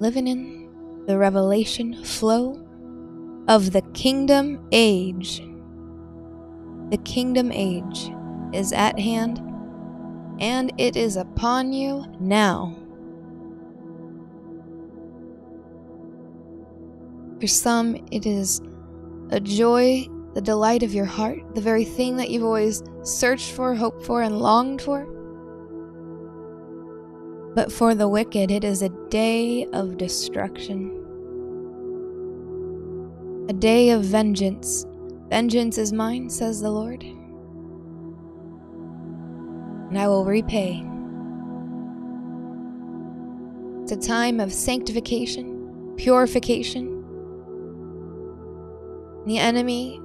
living in the revelation flow of the kingdom age. The kingdom age is at hand, and it is upon you now. For some, it is a joy, the delight of your heart, the very thing that you've always searched for, hoped for, and longed for. But for the wicked, it is a day of destruction, a day of vengeance. Vengeance is mine, says the Lord, and I will repay. It's a time of sanctification, purification, the enemy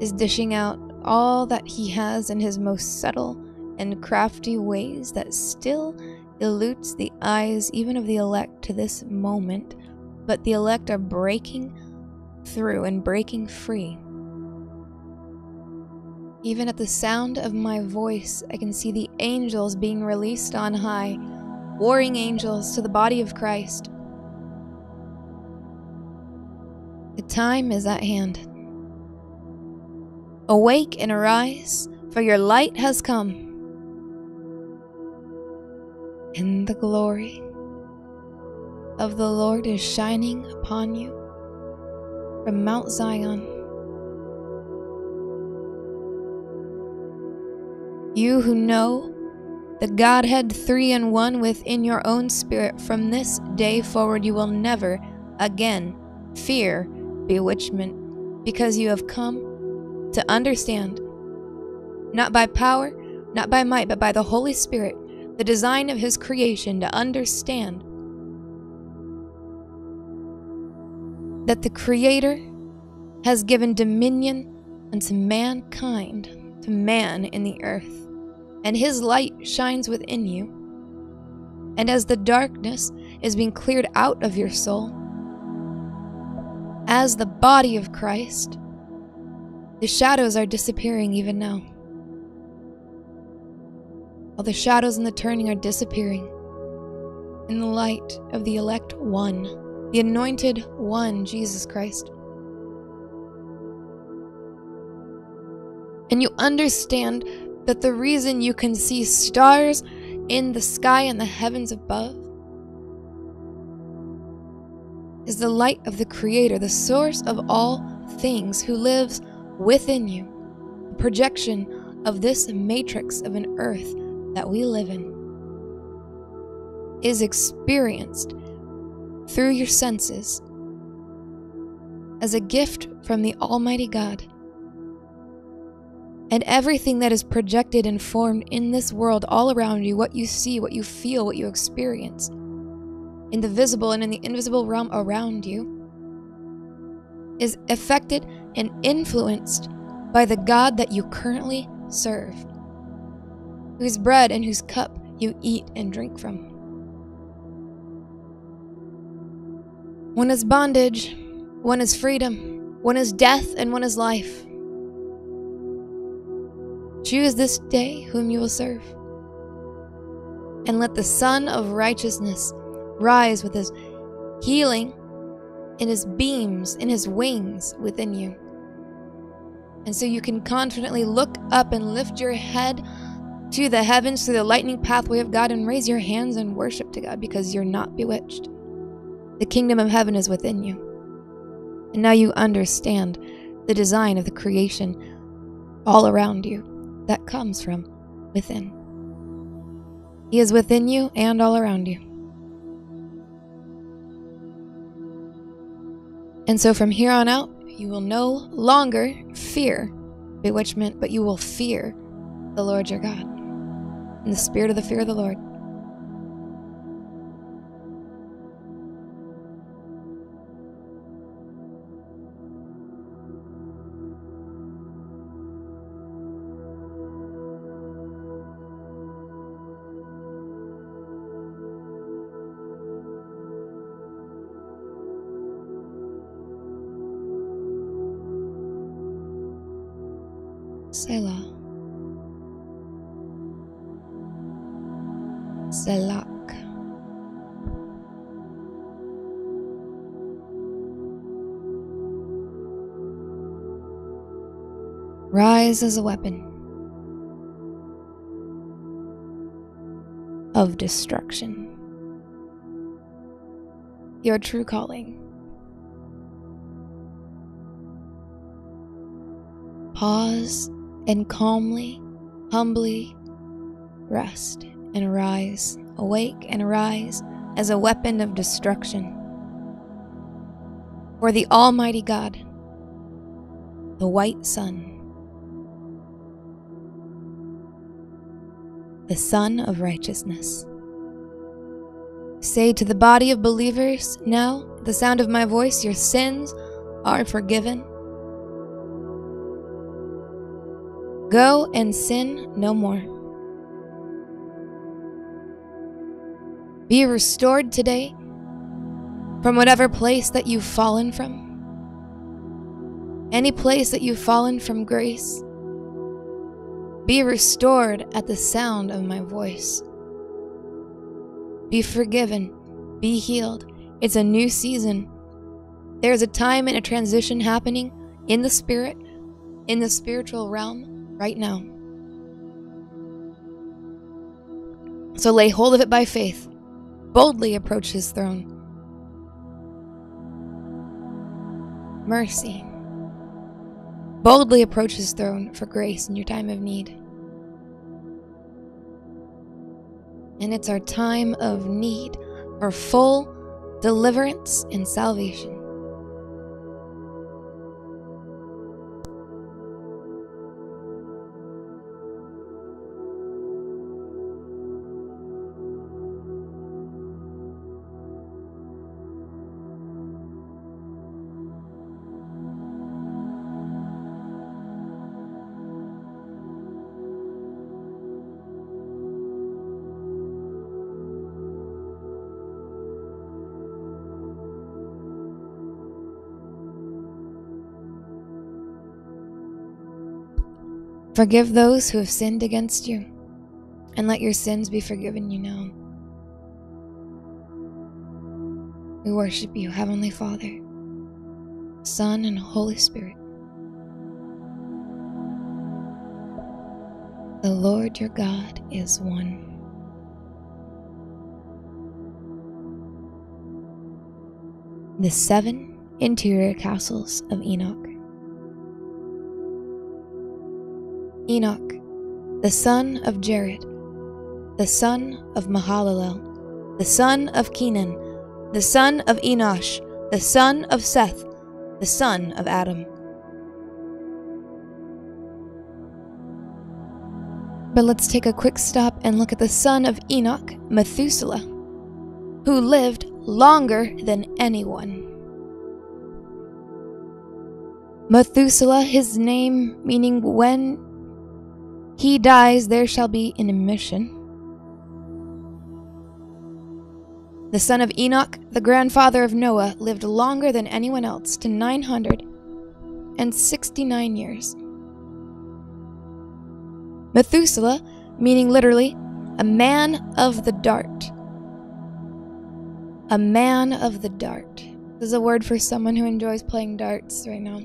is dishing out all that he has in his most subtle and crafty ways that still eludes the eyes even of the elect to this moment, but the elect are breaking through and breaking free. Even at the sound of my voice, I can see the angels being released on high, warring angels to the body of Christ. The time is at hand. Awake and arise, for your light has come. And the glory of the Lord is shining upon you from Mount Zion. You who know the Godhead three and one within your own spirit, from this day forward you will never again fear bewitchment, because you have come to understand, not by power, not by might, but by the Holy Spirit, the design of His creation, to understand that the Creator has given dominion unto mankind, to man in the earth, and His light shines within you. And as the darkness is being cleared out of your soul, as the body of Christ, the shadows are disappearing even now. All the shadows and the turning are disappearing in the light of the elect one, the anointed one, Jesus Christ. And you understand that the reason you can see stars in the sky and the heavens above is the light of the Creator, the source of all things, who lives within you, the projection of this matrix of an earth that we live in, is experienced through your senses as a gift from the Almighty God. And everything that is projected and formed in this world all around you, what you see, what you feel, what you experience, in the visible and in the invisible realm around you, is affected and influenced by the God that you currently serve, whose bread and whose cup you eat and drink from. One is bondage, one is freedom, one is death, and one is life. Choose this day whom you will serve. And let the Sun of Righteousness rise with his healing in his beams, in his wings within you. And so you can confidently look up and lift your head to the heavens through the lightning pathway of God and raise your hands and worship to God because you're not bewitched. The kingdom of heaven is within you. And now you understand the design of the creation all around you that comes from within. He is within you and all around you. And so from here on out, you will no longer fear bewitchment, but you will fear the Lord your God in the spirit of the fear of the Lord. Selah. Rise as a weapon of destruction. Your true calling. Pause and calmly, humbly rest and arise, awake and arise as a weapon of destruction. For the Almighty God, the white sun, the Sun of Righteousness. Say to the body of believers now, the sound of my voice, your sins are forgiven. Go and sin no more. Be restored today from whatever place that you've fallen from. Any place that you've fallen from grace. Be restored at the sound of my voice. Be forgiven. Be healed. It's a new season. There's a time and a transition happening in the spirit, in the spiritual realm right now. So lay hold of it by faith. Boldly approach his throne. Mercy boldly approach his throne for grace in your time of need. And it's our time of need for full deliverance and salvation. Forgive those who have sinned against you, and let your sins be forgiven you now. We worship you, Heavenly Father, Son, and Holy Spirit. The Lord your God is one. The seven interior castles of Enoch. Enoch, the son of Jared, the son of Mahalalel, the son of Kenan, the son of Enosh, the son of Seth, the son of Adam. But let's take a quick stop and look at the son of Enoch, Methuselah, who lived longer than anyone. Methuselah, his name meaning when he dies, there shall be an emission. The son of Enoch, the grandfather of Noah, lived longer than anyone else to 969 years. Methuselah, meaning literally, a man of the dart. A man of the dart. This is a word for someone who enjoys playing darts right now.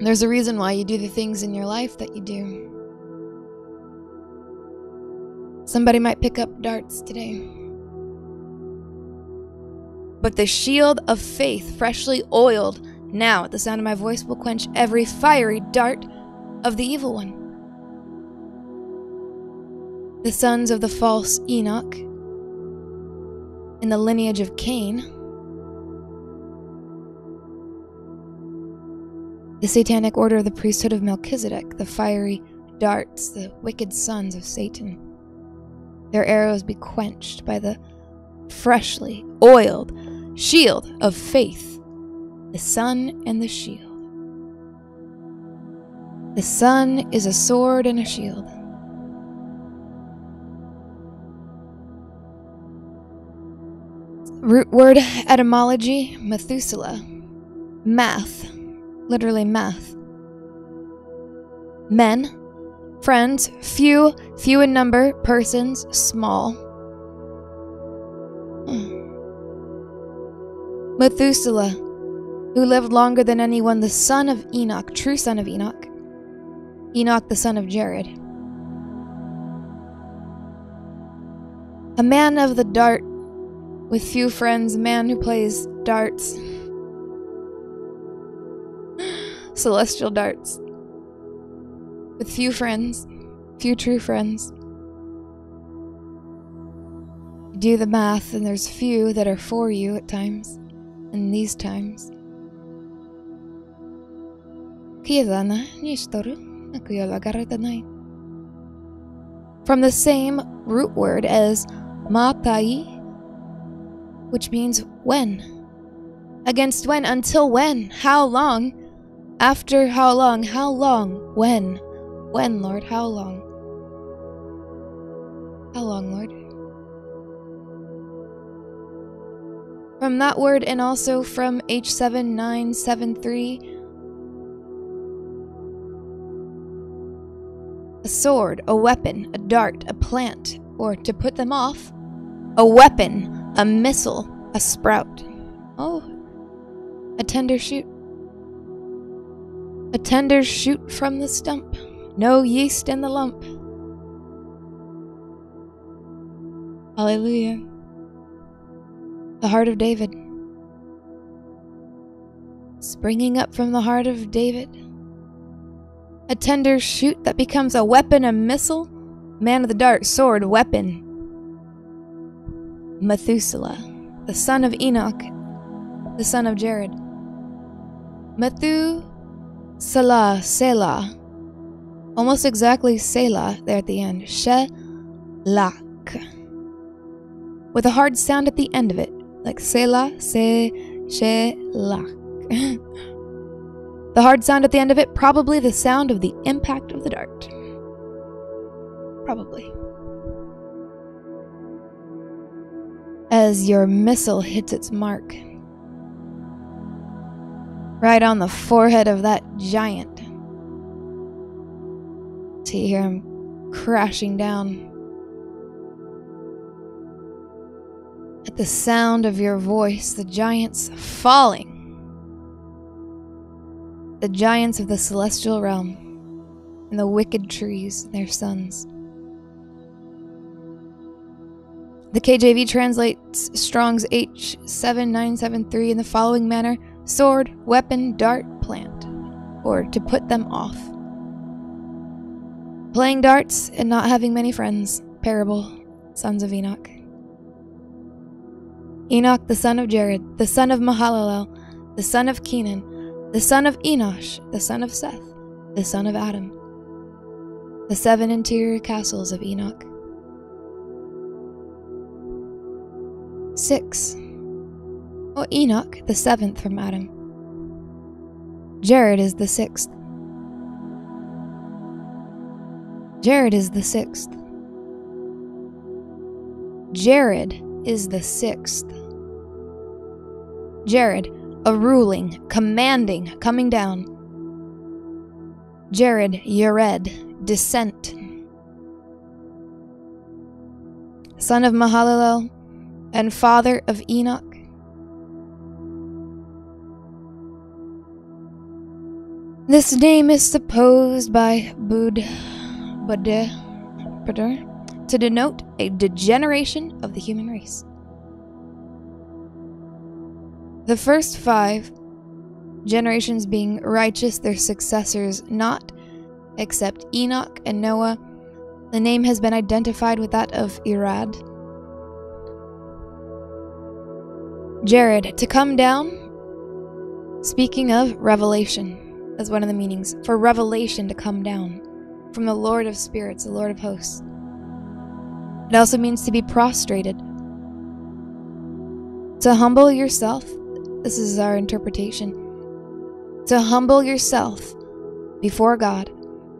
There's a reason why you do the things in your life that you do. Somebody might pick up darts today. But the shield of faith, freshly oiled, now at the sound of my voice, will quench every fiery dart of the evil one. The sons of the false Enoch, in the lineage of Cain, The satanic order of the priesthood of Melchizedek, the fiery darts, the wicked sons of Satan. Their arrows be quenched by the freshly oiled shield of faith, the sun and the shield. The sun is a sword and a shield. Root word etymology Methuselah. Math literally math. Men, friends, few, few in number, persons, small. Hmm. Methuselah, who lived longer than anyone, the son of Enoch, true son of Enoch. Enoch, the son of Jared. A man of the dart, with few friends, man who plays darts. Celestial darts. With few friends, few true friends. Do the math, and there's few that are for you at times, in these times. From the same root word as matai, which means when. Against when? Until when? How long? After how long? How long? When? When, Lord? How long? How long, Lord? From that word and also from H7973, a sword, a weapon, a dart, a plant, or to put them off, a weapon, a missile, a sprout. Oh, a tender shoot. A tender shoot from the stump, no yeast in the lump. Hallelujah. The heart of David. Springing up from the heart of David. A tender shoot that becomes a weapon, a missile, man of the dart, sword, weapon. Methuselah, the son of Enoch, the son of Jared. Methu Salah, Selah. Almost exactly Selah there at the end. She-lak. With a hard sound at the end of it, like Selah, Se, She-lak. the hard sound at the end of it, probably the sound of the impact of the dart. Probably. As your missile hits its mark right on the forehead of that giant. To hear him crashing down. At the sound of your voice, the giants falling. The giants of the celestial realm, and the wicked trees, their sons. The KJV translates Strong's H7973 in the following manner sword, weapon, dart, plant, or to put them off. Playing darts and not having many friends. Parable, sons of Enoch. Enoch, the son of Jared, the son of Mahalalel, the son of Kenan, the son of Enosh, the son of Seth, the son of Adam. The seven interior castles of Enoch. 6. O Enoch, the seventh from Adam. Jared is the sixth. Jared is the sixth. Jared is the sixth. Jared, a ruling, commanding, coming down. Jared, Yered, descent. Son of Mahalalel and father of Enoch. This name is supposed by Bud Bade to denote a degeneration of the human race. The first five generations being righteous, their successors not, except Enoch and Noah. The name has been identified with that of Irad. Jared, to come down. Speaking of revelation as one of the meanings, for revelation to come down from the Lord of spirits, the Lord of hosts. It also means to be prostrated. To humble yourself, this is our interpretation. To humble yourself before God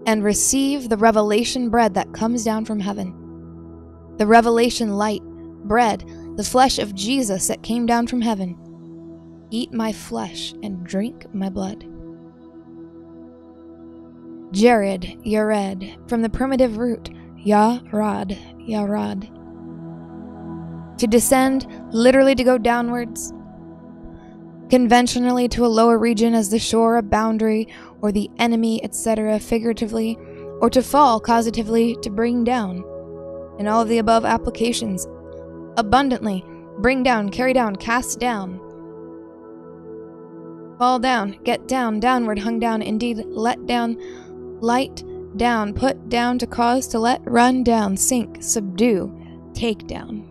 and receive the revelation bread that comes down from heaven. The revelation light, bread, the flesh of Jesus that came down from heaven. Eat my flesh and drink my blood. Jared, Yared, from the primitive root Yarad, Yarad. To descend, literally to go downwards. conventionally to a lower region as the shore, a boundary, or the enemy, etc., figuratively, or to fall causatively to bring down. In all of the above applications, abundantly, bring down, carry down, cast down. Fall down, get down, downward, hung down, indeed, let down, light down, put down, to cause, to let, run down, sink, subdue, take down.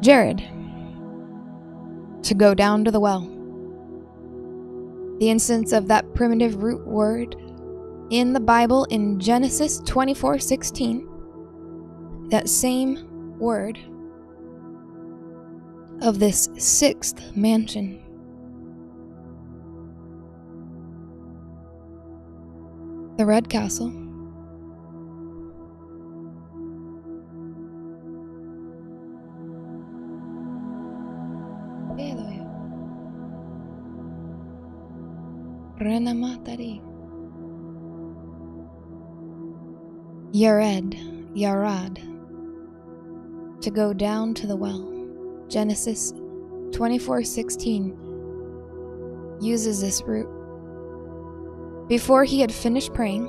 Jared, to go down to the well. The instance of that primitive root word in the Bible in Genesis 24:16, that same word of this sixth mansion. The Red Castle. Renamatari. Yared, Yarad. To go down to the well. Genesis 24:16 uses this root. Before he had finished praying,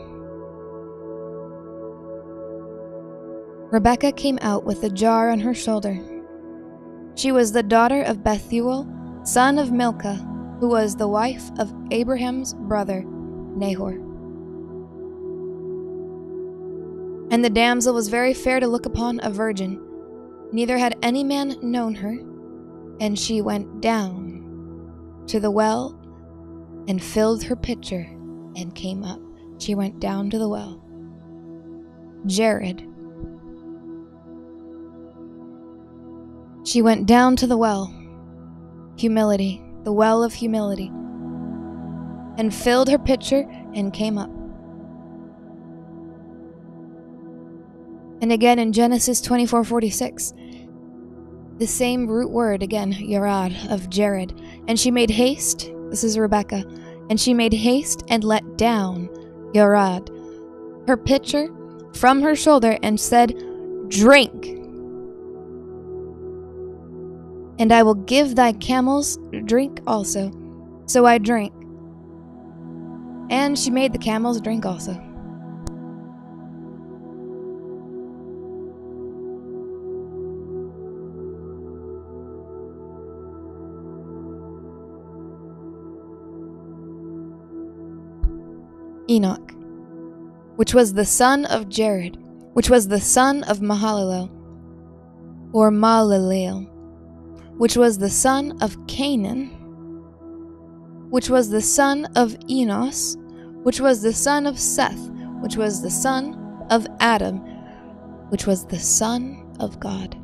Rebecca came out with a jar on her shoulder. She was the daughter of Bethuel, son of Milcah, who was the wife of Abraham's brother, Nahor. And the damsel was very fair to look upon, a virgin. Neither had any man known her. And she went down to the well and filled her pitcher and came up. She went down to the well. Jared. She went down to the well. Humility, the well of humility, and filled her pitcher and came up. And again in Genesis 24:46, the same root word again, Yarad of Jared, and she made haste. This is Rebecca, and she made haste and let down Yarad, her pitcher, from her shoulder, and said, "Drink." And I will give thy camels drink also. So I drank. And she made the camels drink also. Enoch, which was the son of Jared, which was the son of Mahalalel, or Malaleel, which was the son of Cainan, which was the son of Enos, which was the son of Seth, which was the son of Adam, which was the son of God.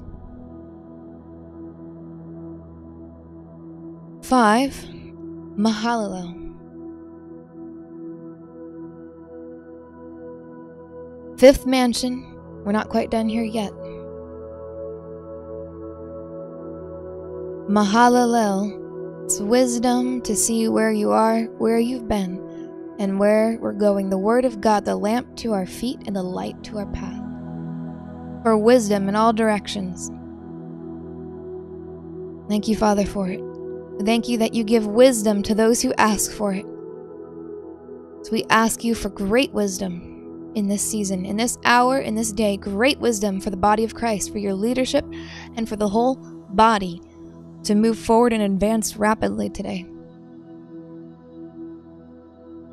5. Mahalalel. Fifth mansion. We're not quite done here yet. Mahalalel. It's wisdom to see where you are, where you've been, and where we're going. The Word of God, the lamp to our feet and the light to our path. For wisdom in all directions. Thank you, Father, for it. Thank you that you give wisdom to those who ask for it. So we ask you for great wisdom in this season, in this hour, in this day, great wisdom for the body of Christ, for your leadership, and for the whole body to move forward and advance rapidly today.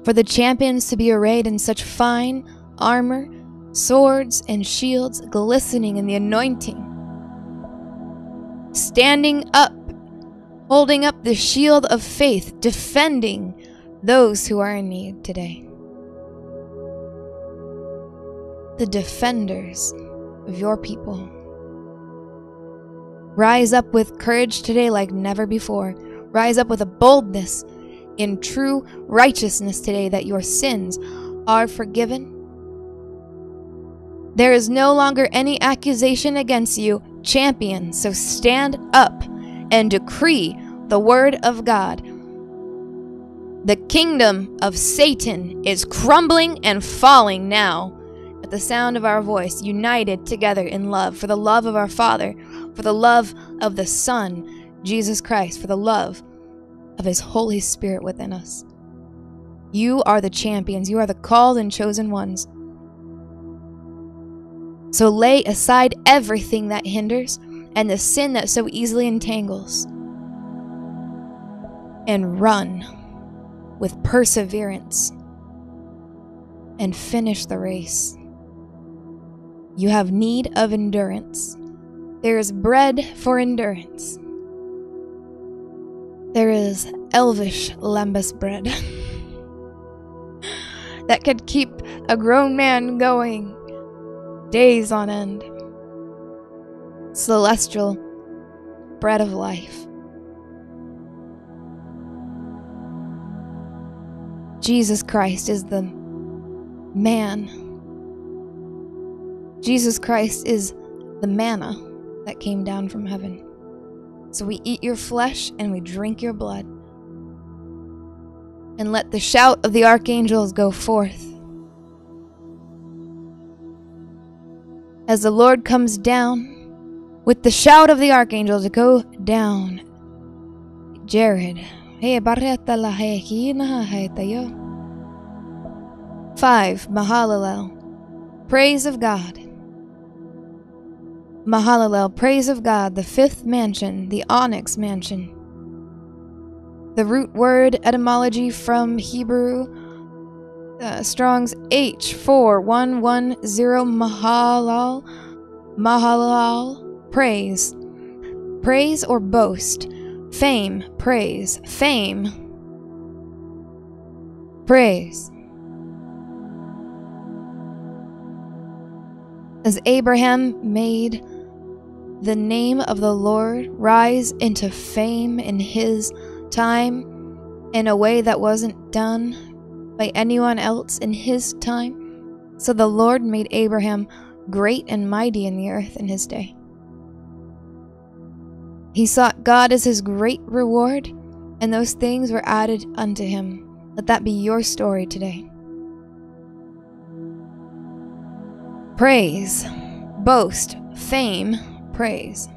For the champions to be arrayed in such fine armor, swords, and shields glistening in the anointing. Standing up, holding up the shield of faith, defending those who are in need today. The defenders of your people. Rise up with courage today like never before. Rise up with a boldness in true righteousness today that your sins are forgiven. There is no longer any accusation against you, champion. So stand up and decree the word of God. The kingdom of Satan is crumbling and falling now at the sound of our voice, united together in love, for the love of our Father, for the love of the Son, Jesus Christ, for the love of his Holy Spirit within us. You are the champions, you are the called and chosen ones. So lay aside everything that hinders and the sin that so easily entangles, and run with perseverance and finish the race. You have need of endurance. There is bread for endurance. There is elvish lembas bread that could keep a grown man going days on end. Celestial bread of life. Jesus Christ is the man. Jesus Christ is the manna that came down from heaven. So we eat your flesh and we drink your blood. And let the shout of the archangels go forth. As the Lord comes down, with the shout of the archangels to go down. Jared. Five, Mahalalel. Praise of God. Mahalalel, praise of God, the fifth mansion, the onyx mansion. The root word etymology from Hebrew, uh, Strong's H4110 Mahalal, Mahalal, praise. Praise or boast. Fame, praise. Fame, praise. As Abraham made the name of the Lord rise into fame in his time in a way that wasn't done by anyone else in his time, so the Lord made Abraham great and mighty in the earth in his day. He sought God as his great reward, and those things were added unto him. Let that be your story today. Praise, boast, fame, praise.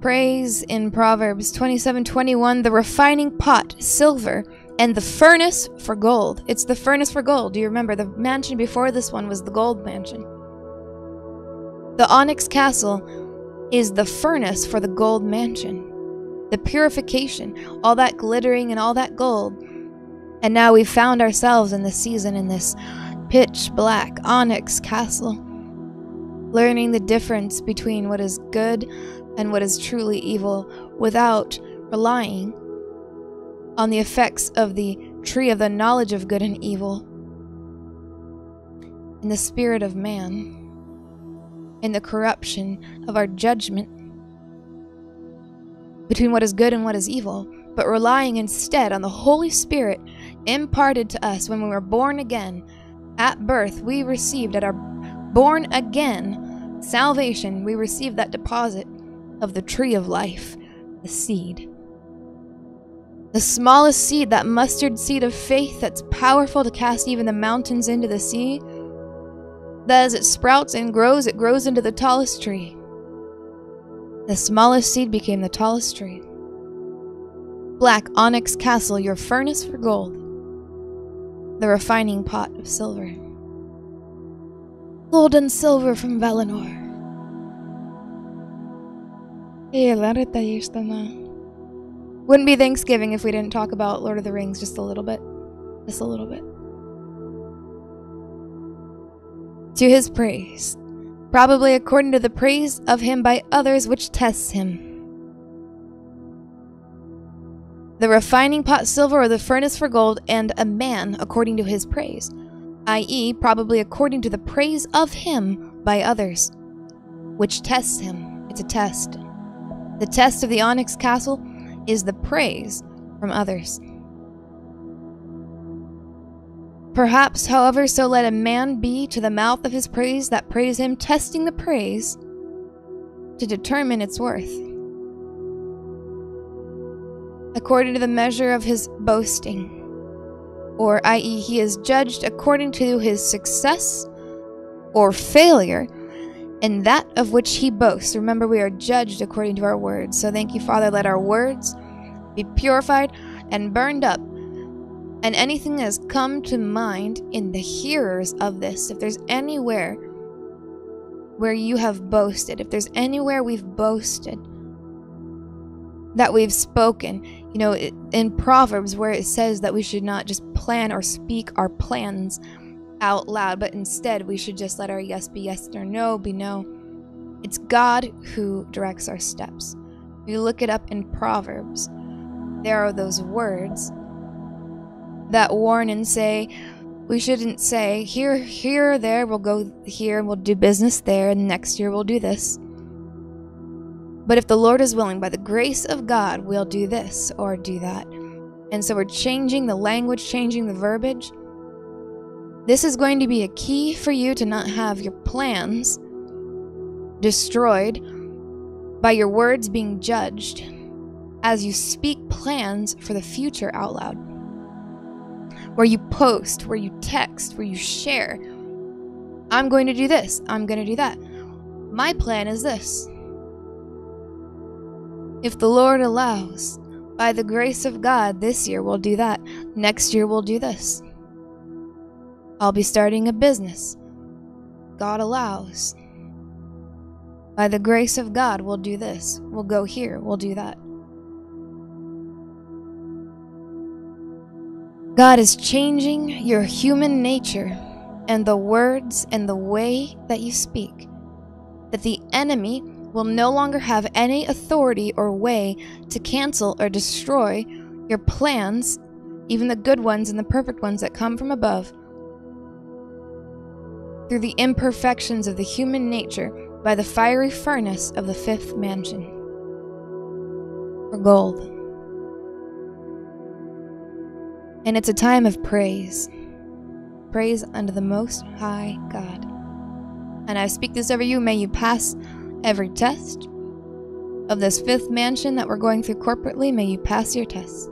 Praise in Proverbs 27:21 the refining pot silver and the furnace for gold. It's the furnace for gold. Do you remember the mansion before this one was the gold mansion? The onyx castle is the furnace for the gold mansion. The purification, all that glittering and all that gold and now we've found ourselves in this season in this pitch black onyx castle, learning the difference between what is good and what is truly evil without relying on the effects of the tree of the knowledge of good and evil in the spirit of man, in the corruption of our judgment between what is good and what is evil, but relying instead on the Holy Spirit imparted to us when we were born again. At birth, we received at our born again salvation, we received that deposit of the tree of life, the seed. The smallest seed, that mustard seed of faith that's powerful to cast even the mountains into the sea, that as it sprouts and grows, it grows into the tallest tree. The smallest seed became the tallest tree. Black onyx castle, your furnace for gold the refining pot of silver. Gold and silver from Valinor. Wouldn't be Thanksgiving if we didn't talk about Lord of the Rings just a little bit. Just a little bit. To his praise, probably according to the praise of him by others which tests him the refining pot silver or the furnace for gold, and a man according to his praise, i.e., probably according to the praise of him by others, which tests him. It's a test. The test of the onyx castle is the praise from others. Perhaps, however, so let a man be to the mouth of his praise that praise him, testing the praise to determine its worth according to the measure of his boasting, or i.e., he is judged according to his success or failure and that of which he boasts. Remember, we are judged according to our words. So thank you, Father. Let our words be purified and burned up. And anything that has come to mind in the hearers of this, if there's anywhere where you have boasted, if there's anywhere we've boasted, that we've spoken, you know, in Proverbs where it says that we should not just plan or speak our plans out loud, but instead we should just let our yes be yes and our no be no. It's God who directs our steps. If you look it up in Proverbs, there are those words that warn and say, we shouldn't say, here, here, there, we'll go here and we'll do business there, and next year we'll do this. But if the Lord is willing, by the grace of God, we'll do this or do that. And so we're changing the language, changing the verbiage this is going to be a key for you to not have your plans destroyed by your words being judged as you speak plans for the future out loud. Where you post, where you text, where you share. I'm going to do this, I'm going to do that. My plan is this. If the Lord allows, by the grace of God, this year we'll do that. Next year we'll do this. I'll be starting a business. God allows. By the grace of God, we'll do this. We'll go here. We'll do that. God is changing your human nature and the words and the way that you speak. That the enemy will no longer have any authority or way to cancel or destroy your plans, even the good ones and the perfect ones that come from above through the imperfections of the human nature by the fiery furnace of the fifth mansion. For gold. And it's a time of praise. Praise unto the Most High God. And I speak this over you. May you pass every test of this fifth mansion that we're going through corporately. May you pass your tests.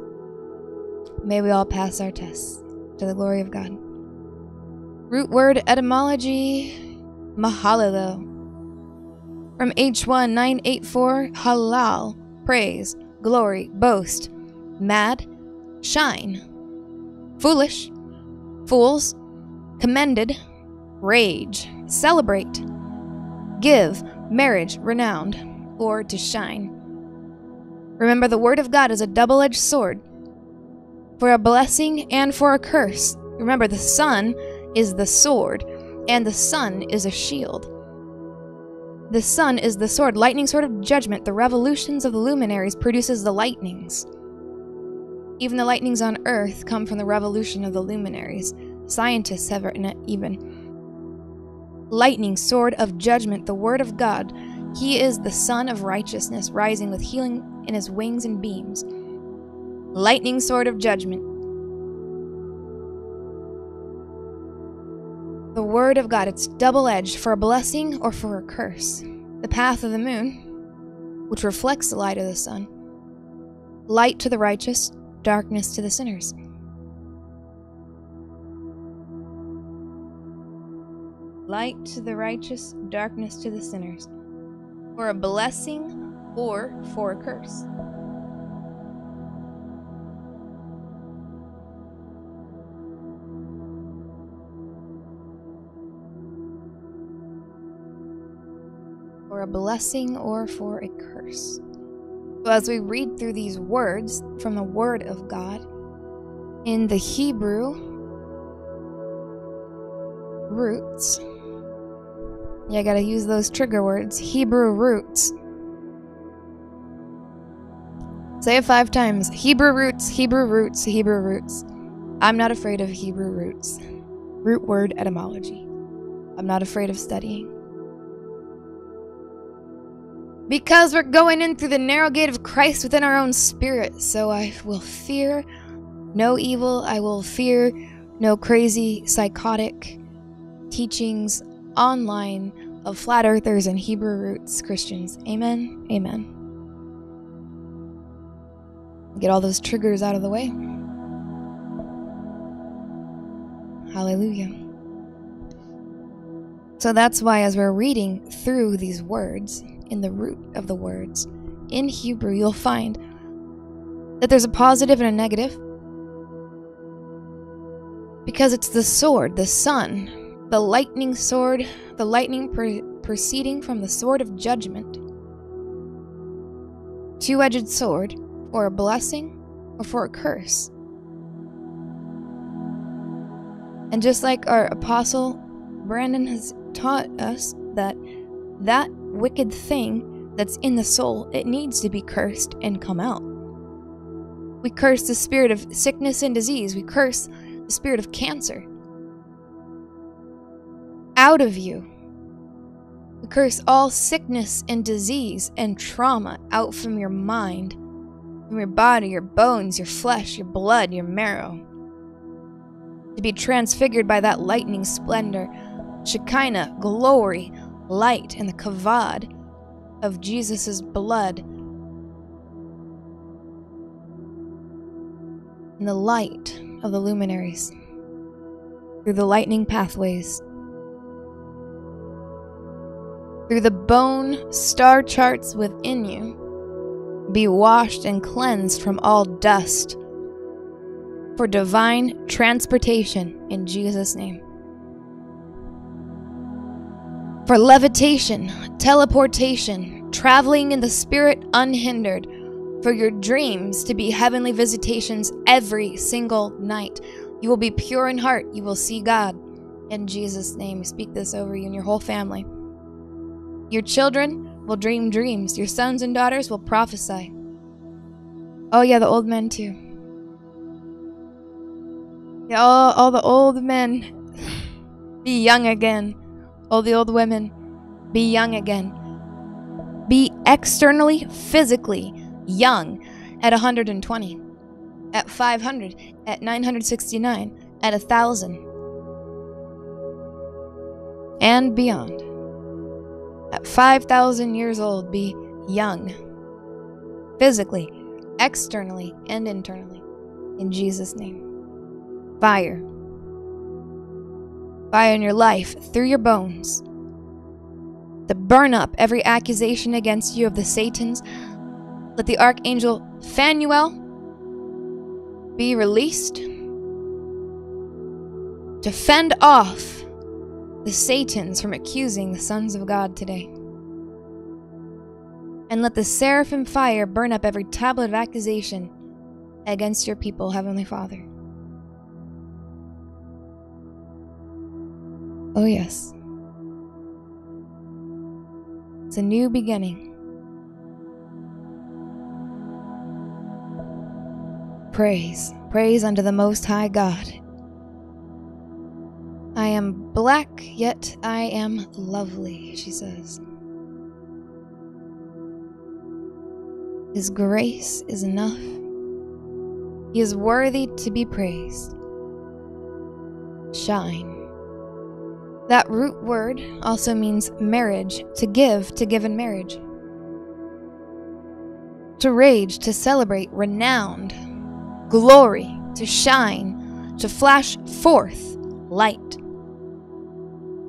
May we all pass our tests to the glory of God. Root word etymology Mahalalel. From H1 984 Halal, praise, glory, boast, mad, shine, foolish, fools, commended, rage, celebrate, give, marriage, renowned, or to shine. Remember, the word of God is a double edged sword for a blessing and for a curse. Remember, the sun is the sword, and the sun is a shield. The sun is the sword, lightning sword of judgment. The revolutions of the luminaries produces the lightnings. Even the lightnings on Earth come from the revolution of the luminaries. Scientists have written it even. Lightning, sword of judgment, the word of God. He is the sun of righteousness, rising with healing in his wings and beams. Lightning, sword of judgment. The Word of God, it's double edged for a blessing or for a curse. The path of the moon, which reflects the light of the sun. Light to the righteous, darkness to the sinners. Light to the righteous, darkness to the sinners. For a blessing or for a curse. For a blessing or for a curse. So as we read through these words from the Word of God, in the Hebrew roots, yeah, I gotta use those trigger words Hebrew roots. Say it five times Hebrew roots, Hebrew roots, Hebrew roots. I'm not afraid of Hebrew roots. Root word etymology. I'm not afraid of studying. Because we're going in through the narrow gate of Christ within our own spirit. So I will fear no evil. I will fear no crazy, psychotic teachings online of flat earthers and Hebrew roots Christians. Amen. Amen. Get all those triggers out of the way. Hallelujah. So that's why, as we're reading through these words, in the root of the words, in Hebrew, you'll find that there's a positive and a negative. Because it's the sword, the sun, the lightning sword, the lightning proceeding from the sword of judgment. Two edged sword, for a blessing or for a curse. And just like our apostle Brandon has taught us that that wicked thing that's in the soul, it needs to be cursed and come out. We curse the spirit of sickness and disease. We curse the spirit of cancer out of you. We curse all sickness and disease and trauma out from your mind, from your body, your bones, your flesh, your blood, your marrow. To be transfigured by that lightning splendor, Shekinah, glory, light, and the kavod of Jesus' blood. And the light of the luminaries through the lightning pathways through the bone star charts within you, be washed and cleansed from all dust for divine transportation in Jesus' name. For levitation, teleportation, traveling in the spirit unhindered, for your dreams to be heavenly visitations every single night. You will be pure in heart. You will see God. In Jesus' name, speak this over you and your whole family. Your children will dream dreams. Your sons and daughters will prophesy. Oh, yeah, the old men too. Yeah, all, all the old men be young again. All the old women be young again. Be externally, physically young at 120, at 500, at 969, at 1,000, and beyond at 5,000 years old be young, physically, externally, and internally. In Jesus' name. Fire. Fire in your life, through your bones. To burn up every accusation against you of the Satans. Let the archangel Phanuel be released to fend off the Satans from accusing the sons of God today. And let the seraphim fire burn up every tablet of accusation against your people, Heavenly Father. Oh, yes. It's a new beginning. Praise, praise unto the Most High God I am black, yet I am lovely, she says. His grace is enough. He is worthy to be praised. Shine. That root word also means marriage, to give, to give in marriage. To rage, to celebrate, renowned, glory, to shine, to flash forth, light.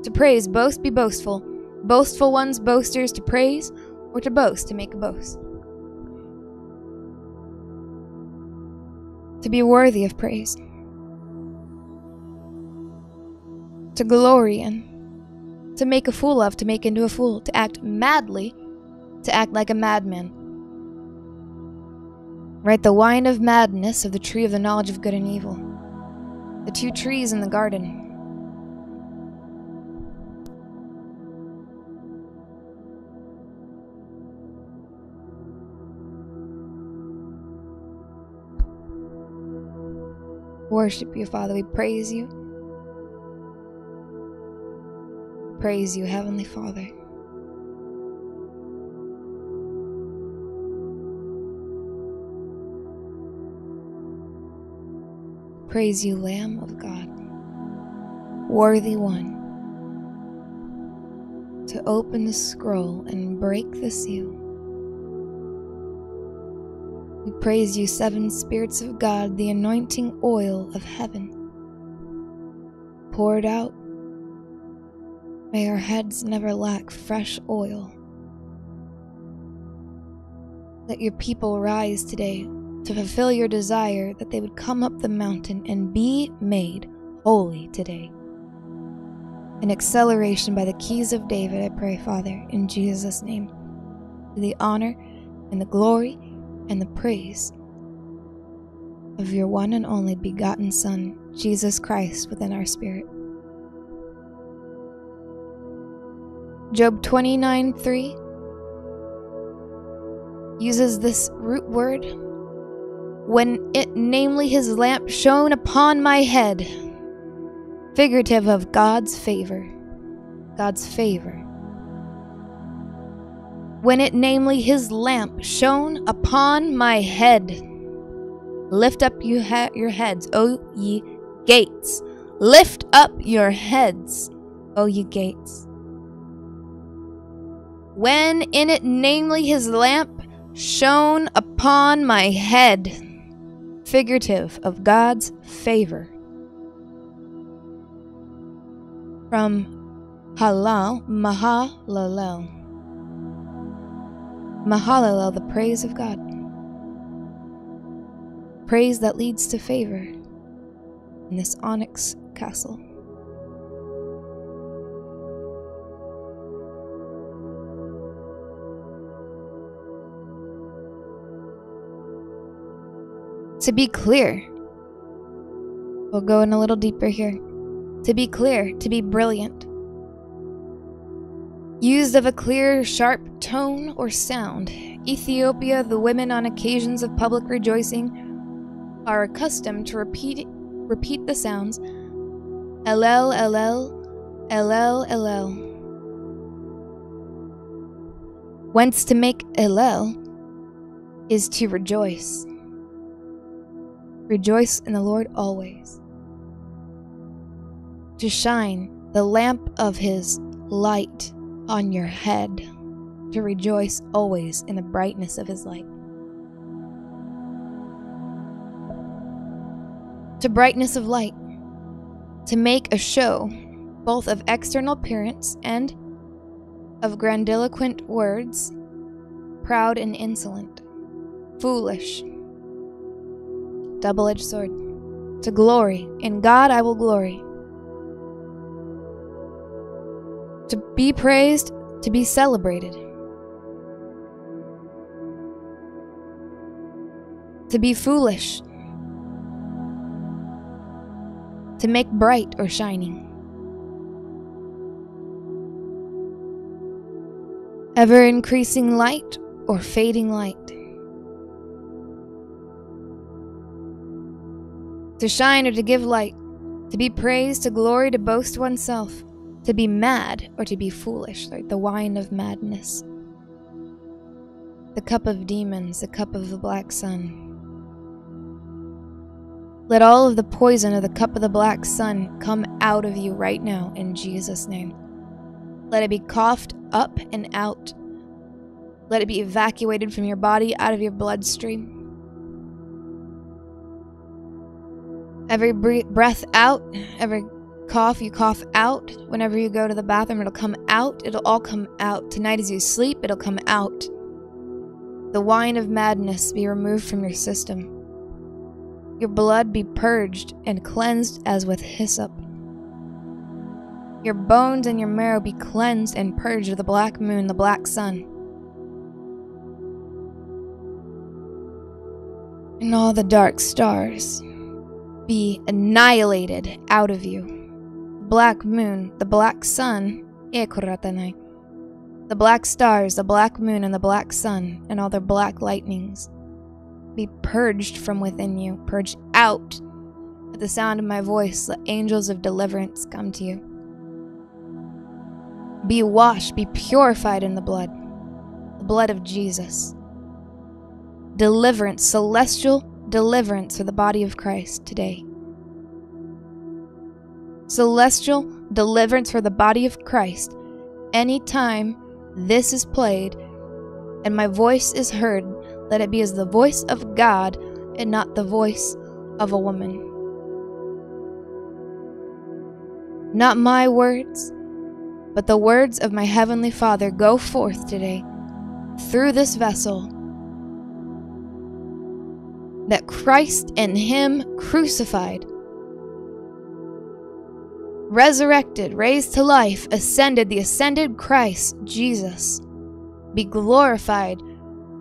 To praise, boast, be boastful. Boastful ones, boasters, to praise, or to boast, to make a boast. To be worthy of praise. To glory in. To make a fool of, to make into a fool. To act madly, to act like a madman. Right, the wine of madness of the tree of the knowledge of good and evil. The two trees in the garden, worship you, Father. We praise you. Praise you, Heavenly Father. Praise you, Lamb of God, worthy one, to open the scroll and break the seal. We praise you, seven spirits of God, the anointing oil of heaven, poured out May our heads never lack fresh oil. Let your people rise today to fulfill your desire that they would come up the mountain and be made holy today. An acceleration by the keys of David, I pray, Father, in Jesus' name. To the honor and the glory and the praise of your one and only begotten Son, Jesus Christ, within our spirit. Job 29 3 uses this root word when it, namely, his lamp shone upon my head, figurative of God's favor. God's favor. When it, namely, his lamp shone upon my head. Lift up you ha- your heads, O ye gates. Lift up your heads, O ye gates. When in it, namely, his lamp shone upon my head, figurative of God's favor. From Halal, Mahalalel. Mahalalel, the praise of God. Praise that leads to favor in this onyx castle. To be clear, we'll go in a little deeper here. To be clear, to be brilliant. Used of a clear, sharp tone or sound, Ethiopia, the women on occasions of public rejoicing are accustomed to repeat, repeat the sounds Elel, Elel, Elel, Elel. Whence to make Elel is to rejoice. Rejoice in the Lord always. To shine the lamp of his light on your head, to rejoice always in the brightness of his light. To brightness of light, to make a show both of external appearance and of grandiloquent words, proud and insolent, foolish, double edged sword. To glory. In God I will glory. To be praised, to be celebrated. To be foolish. To make bright or shining. Ever increasing light or fading light. to shine or to give light, to be praised, to glory, to boast oneself, to be mad or to be foolish, like the wine of madness, the cup of demons, the cup of the black sun. Let all of the poison of the cup of the black sun come out of you right now in Jesus' name. Let it be coughed up and out. Let it be evacuated from your body, out of your bloodstream. Every breath out, every cough you cough out, whenever you go to the bathroom, it'll come out. It'll all come out. Tonight, as you sleep, it'll come out. The wine of madness be removed from your system. Your blood be purged and cleansed as with hyssop. Your bones and your marrow be cleansed and purged of the black moon, the black sun. And all the dark stars be annihilated out of you. Black moon, the black sun, eh, the black stars, the black moon, and the black sun, and all their black lightnings be purged from within you, purged out. At the sound of my voice, let angels of deliverance come to you. Be washed, be purified in the blood, the blood of Jesus. Deliverance, celestial deliverance for the body of Christ today. Celestial deliverance for the body of Christ anytime this is played and my voice is heard, let it be as the voice of God and not the voice of a woman. Not my words, But the words of my heavenly Father go forth today through this vessel that Christ and Him crucified, resurrected, raised to life, ascended, the ascended Christ, Jesus, be glorified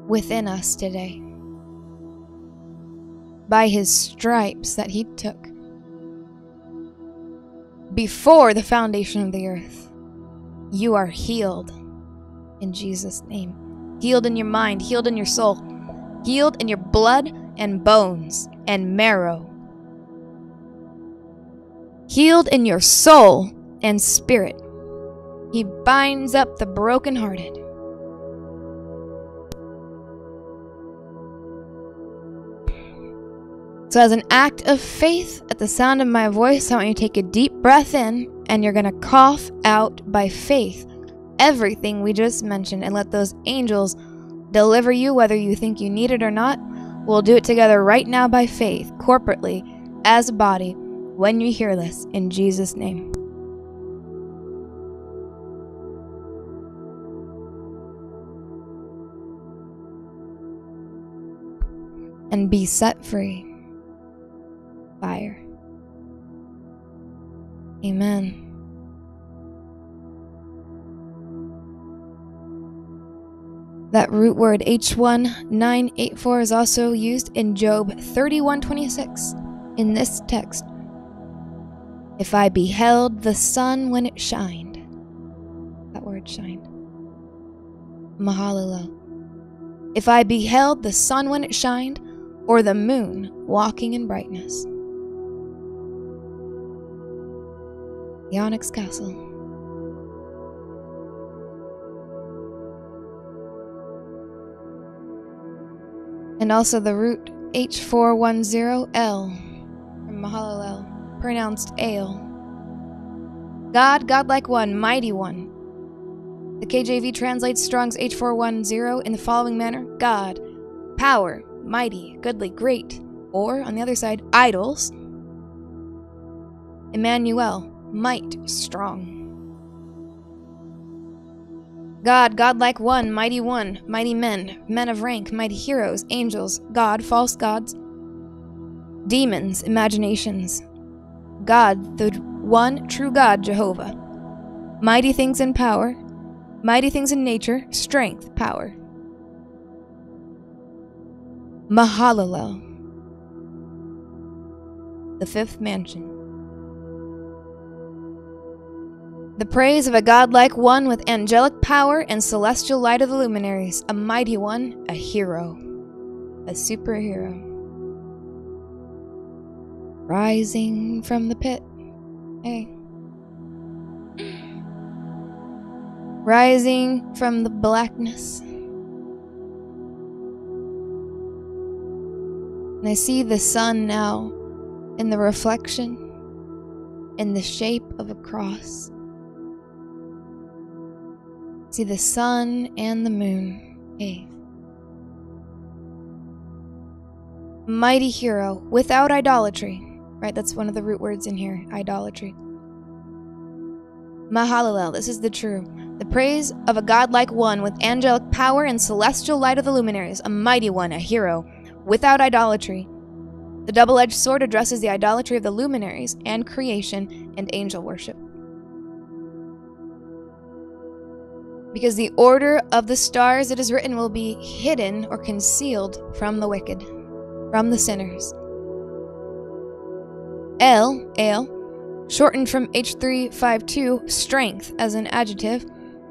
within us today by His stripes that He took before the foundation of the earth. You are healed in Jesus' name. Healed in your mind, healed in your soul, healed in your blood and bones and marrow. Healed in your soul and spirit. He binds up the brokenhearted. So, as an act of faith, at the sound of my voice, I want you to take a deep breath in and you're going to cough out by faith everything we just mentioned and let those angels deliver you whether you think you need it or not. We'll do it together right now by faith, corporately, as a body, when you hear this, in Jesus' name. And be set free fire. Amen. That root word H1984 is also used in Job 31:26 in this text. If I beheld the sun when it shined. That word shined. Mahalalel. If I beheld the sun when it shined, or the moon walking in brightness. the Onyx Castle. And also the root H410L from Mahalalel, pronounced Ale. God, Godlike One, Mighty One. The KJV translates Strong's H410 in the following manner God, Power, Mighty, Goodly, Great. Or, on the other side, Idols. Emmanuel, might strong. God, godlike one, mighty one, mighty men, men of rank, mighty heroes, angels, God, false gods, demons, imaginations. God, the one true God, Jehovah. Mighty things in power, mighty things in nature, strength, power. Mahalalel, the fifth mansion. The praise of a godlike one with angelic power and celestial light of the luminaries, a mighty one, a hero, a superhero. Rising from the pit. Hey. Rising from the blackness. And I see the sun now in the reflection, in the shape of a cross. See the sun and the moon. Hey. Mighty hero, without idolatry. Right, that's one of the root words in here idolatry. Mahalalel, this is the true. The praise of a godlike one with angelic power and celestial light of the luminaries, a mighty one, a hero, without idolatry. The double edged sword addresses the idolatry of the luminaries and creation and angel worship. because the order of the stars, it is written, will be hidden or concealed from the wicked, from the sinners. El, El, shortened from H352, strength as an adjective,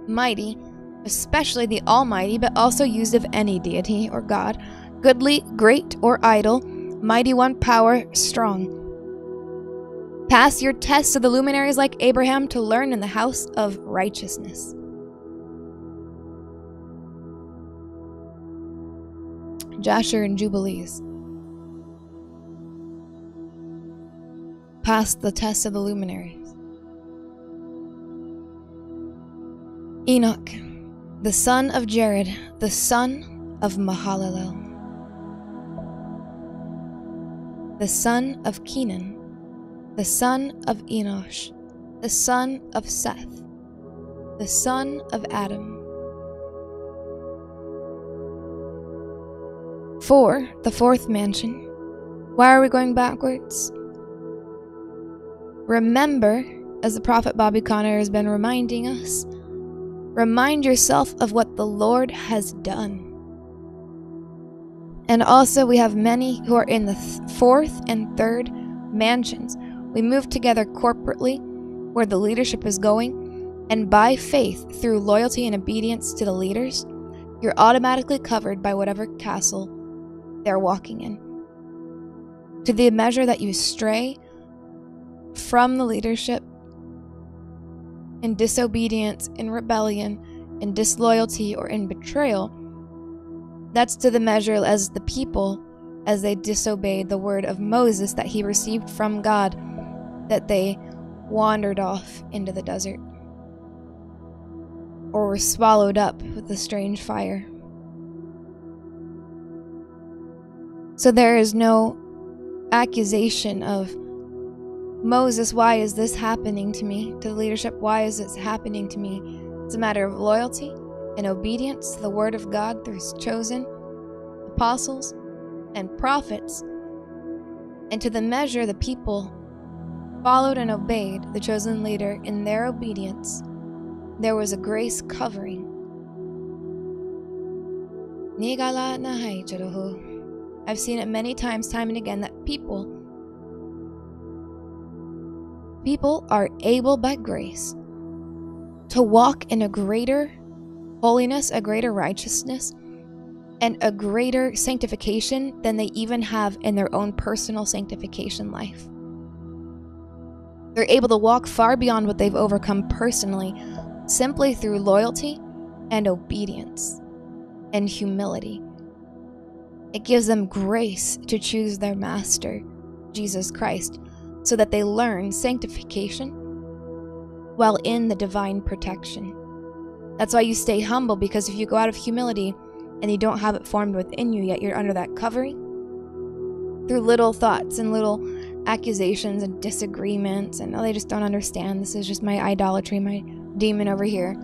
mighty, especially the Almighty, but also used of any deity or God, goodly, great, or idol, mighty one, power, strong. Pass your tests of the luminaries like Abraham to learn in the house of righteousness. Jasher and Jubilees. Passed the test of the luminaries. Enoch, the son of Jared, the son of Mahalalel, the son of Kenan, the son of Enosh, the son of Seth, the son of Adam. 4. The fourth mansion. Why are we going backwards? Remember, as the prophet Bobby Conner has been reminding us, remind yourself of what the Lord has done. And also, we have many who are in the th- fourth and third mansions. We move together corporately where the leadership is going, and by faith, through loyalty and obedience to the leaders, you're automatically covered by whatever castle they're walking in. To the measure that you stray from the leadership in disobedience, in rebellion, in disloyalty, or in betrayal, that's to the measure as the people, as they disobeyed the word of Moses that he received from God, that they wandered off into the desert or were swallowed up with the strange fire. So there is no accusation of Moses, why is this happening to me? To the leadership, why is this happening to me? It's a matter of loyalty and obedience to the word of God through his chosen apostles and prophets. And to the measure the people followed and obeyed the chosen leader in their obedience, there was a grace covering. I've seen it many times, time and again, that people people are able by grace to walk in a greater holiness, a greater righteousness, and a greater sanctification than they even have in their own personal sanctification life. They're able to walk far beyond what they've overcome personally simply through loyalty and obedience and humility. It gives them grace to choose their master, Jesus Christ, so that they learn sanctification while in the divine protection. That's why you stay humble, because if you go out of humility and you don't have it formed within you yet, you're under that covering through little thoughts and little accusations and disagreements, and oh, they just don't understand. This is just my idolatry, my demon over here.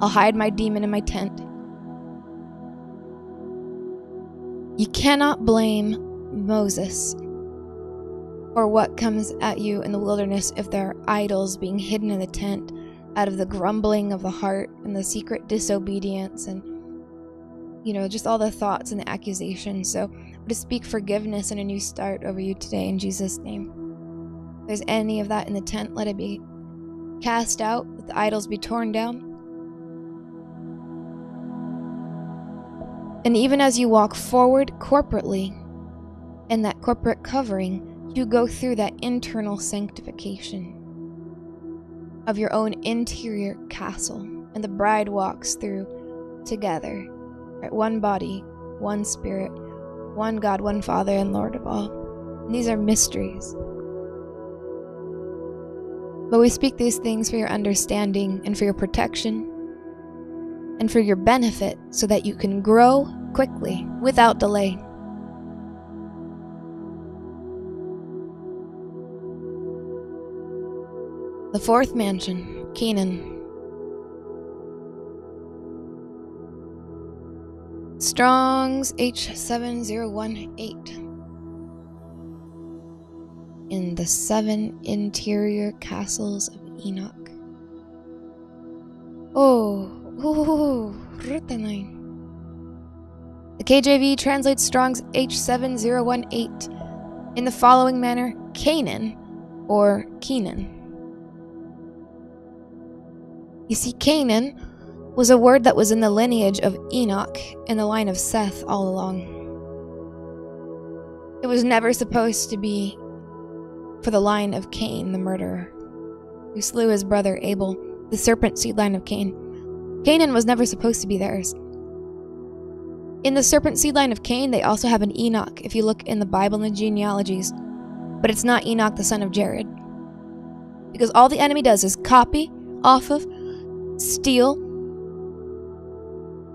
I'll hide my demon in my tent. You cannot blame Moses for what comes at you in the wilderness if there are idols being hidden in the tent out of the grumbling of the heart and the secret disobedience and you know just all the thoughts and the accusations. So to speak forgiveness and a new start over you today in jesus name. If there's any of that in the tent let it be cast out let the idols be torn down. And even as you walk forward corporately in that corporate covering, you go through that internal sanctification of your own interior castle. And the bride walks through together. Right? One body, one spirit, one God, one Father, and Lord of all. And these are mysteries. But we speak these things for your understanding and for your protection and for your benefit so that you can grow quickly without delay. The fourth mansion, Cainan. Strong's H7018. In the seven interior castles of Enoch. Oh, Ooh, The KJV translates Strong's H7018 in the following manner Cainan or Kenan. You see, Cainan was a word that was in the lineage of Enoch in the line of Seth all along. It was never supposed to be for the line of Cain, the murderer, who slew his brother Abel, the serpent seed line of Cain. Canaan was never supposed to be theirs. In the serpent seed line of Cain, they also have an Enoch, if you look in the Bible and the genealogies. But it's not Enoch, the son of Jared. Because all the enemy does is copy off of, steal,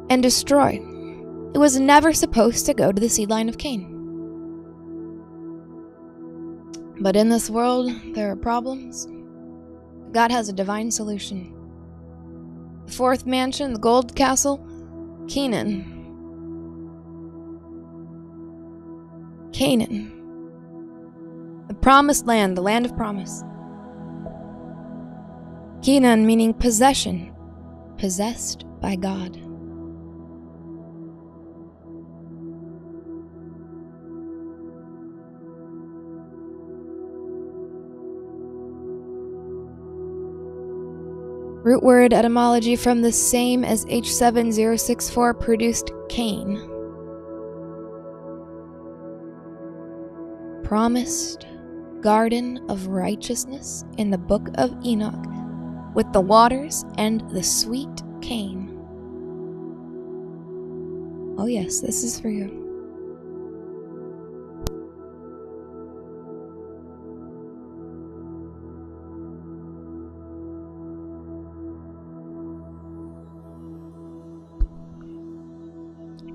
and destroy. It was never supposed to go to the seed line of Cain. But in this world, there are problems. God has a divine solution. The fourth mansion, the gold castle, Canaan. Canaan. The promised land, the land of promise. Canaan meaning possession, possessed by God. Root word etymology from the same as H7064 produced Cain. Promised garden of righteousness in the book of Enoch with the waters and the sweet cane. Oh, yes, this is for you.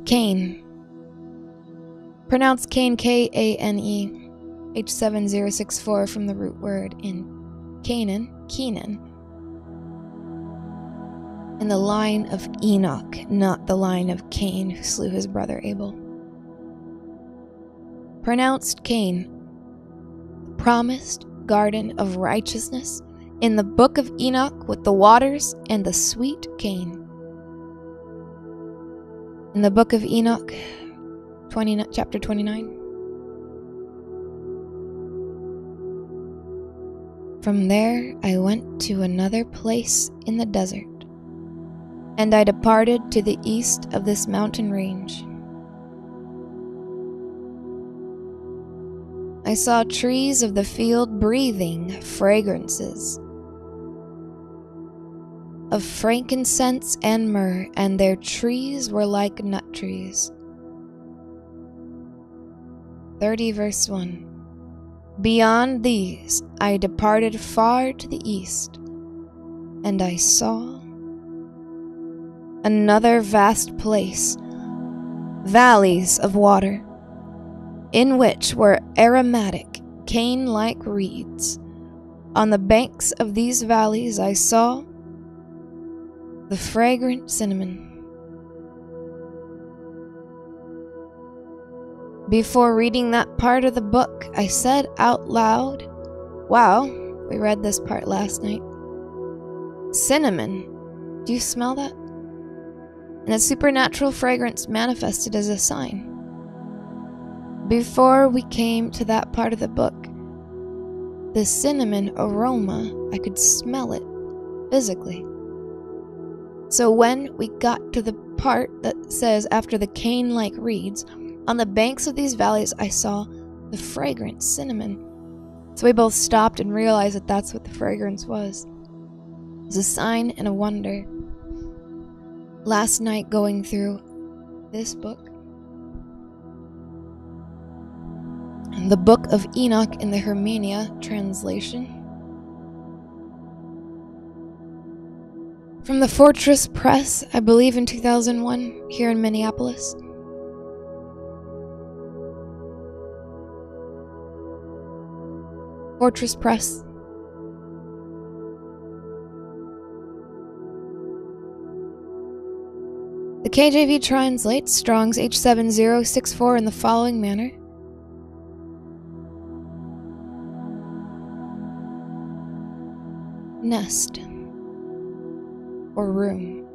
Cane. Pronounced Kane, K A N E, H7064 from the root word in Cainan, Kenan. In the line of Enoch, not the line of Cain who slew his brother Abel. Pronounced Cain, promised garden of righteousness in the book of Enoch with the waters and the sweet cane in the book of Enoch, 20, chapter 29. From there I went to another place in the desert, and I departed to the east of this mountain range. I saw trees of the field breathing fragrances of frankincense and myrrh, and their trees were like nut trees. 30 verse 1 Beyond these I departed far to the east, and I saw another vast place, valleys of water, in which were aromatic, cane like reeds. On the banks of these valleys I saw the fragrant cinnamon. Before reading that part of the book, I said out loud, Wow, we read this part last night. Cinnamon. Do you smell that? And a supernatural fragrance manifested as a sign. Before we came to that part of the book, the cinnamon aroma, I could smell it physically. So when we got to the part that says, after the cane like reeds, on the banks of these valleys I saw the fragrant cinnamon. So we both stopped and realized that that's what the fragrance was. It was a sign and a wonder. Last night, going through this book, the book of Enoch in the Hermeneia translation, From the Fortress Press, I believe in 2001, here in Minneapolis. Fortress Press. The KJV translates Strong's H7064 in the following manner. Nest or room.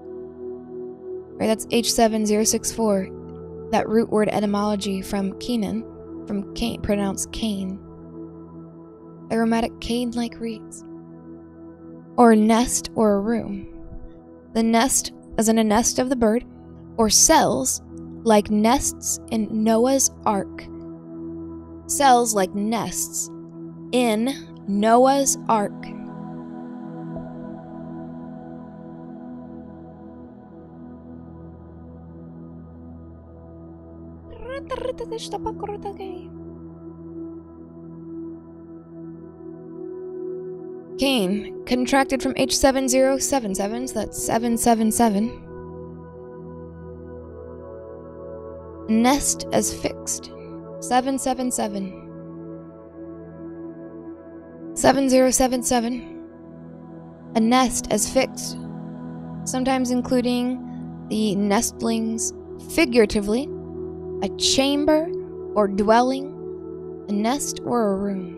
Right, that's H7064, that root word etymology from Kenan, from Cain, pronounced Cain. Aromatic cane like reeds. Or nest or a room. The nest, as in a nest of the bird, or cells, like nests in Noah's ark. Cells like nests in Noah's ark. Cain, contracted from H7077, so that's 777. Nest as fixed, 777. 7077. A nest as fixed, sometimes including the nestlings figuratively, a chamber or dwelling, a nest or a room.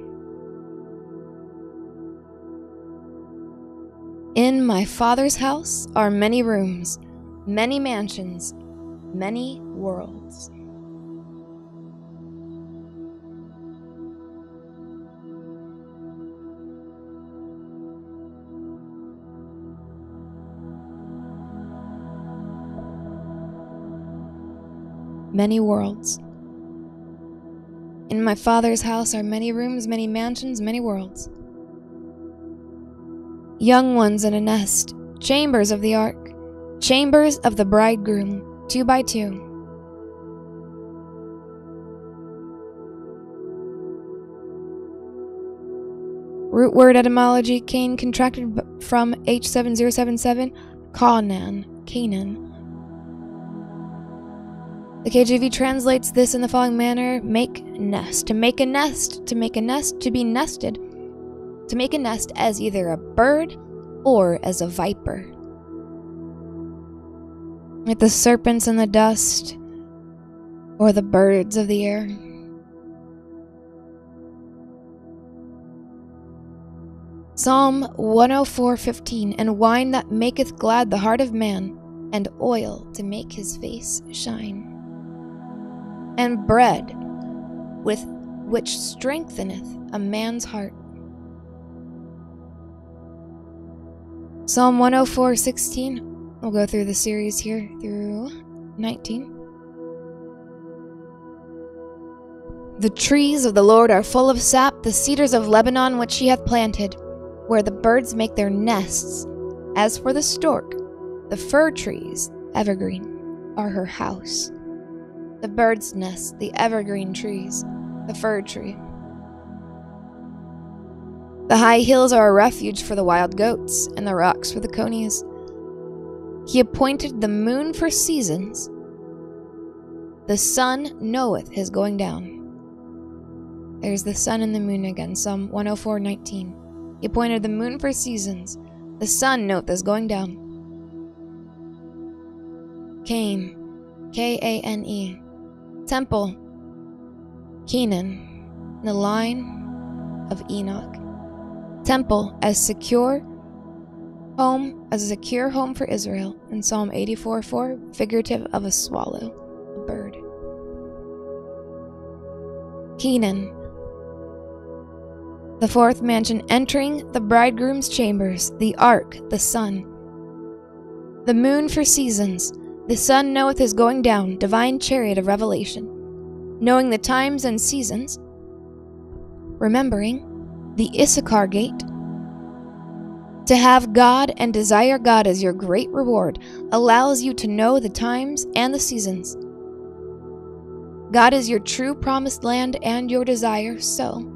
In my Father's house are many rooms, many mansions, many worlds. Many worlds. In my Father's house are many rooms, many mansions, many worlds young ones in a nest, chambers of the ark, chambers of the bridegroom, two by two. Root word etymology Cain contracted from H7077, Canaan, Canaan. The KJV translates this in the following manner make nest. To make a nest, to make a nest, to be nested to make a nest as either a bird or as a viper. Like the serpents in the dust or the birds of the air. Psalm 104:15 And wine that maketh glad the heart of man and oil to make his face shine and bread with which strengtheneth a man's heart Psalm 104:16. We'll go through the series here through 19. The trees of the Lord are full of sap, the cedars of Lebanon which he hath planted, where the birds make their nests. As for the stork, the fir trees, evergreen, are her house. The bird's nest, the evergreen trees, the fir tree. The high hills are a refuge for the wild goats, and the rocks for the conies. He appointed the moon for seasons. The sun knoweth his going down. There's the sun and the moon again, Psalm 104:19. He appointed the moon for seasons. The sun knoweth his going down. Cain, K A N E. Temple, Kenan, the line of Enoch temple as secure home as a secure home for Israel in Psalm 84 4, figurative of a swallow, a bird. Kenan, the fourth mansion entering the bridegroom's chambers, the ark, the sun. The moon for seasons, the sun knoweth his going down, divine chariot of revelation, knowing the times and seasons, remembering the Issachar gate. To have God and desire God as your great reward allows you to know the times and the seasons. God is your true promised land and your desire, so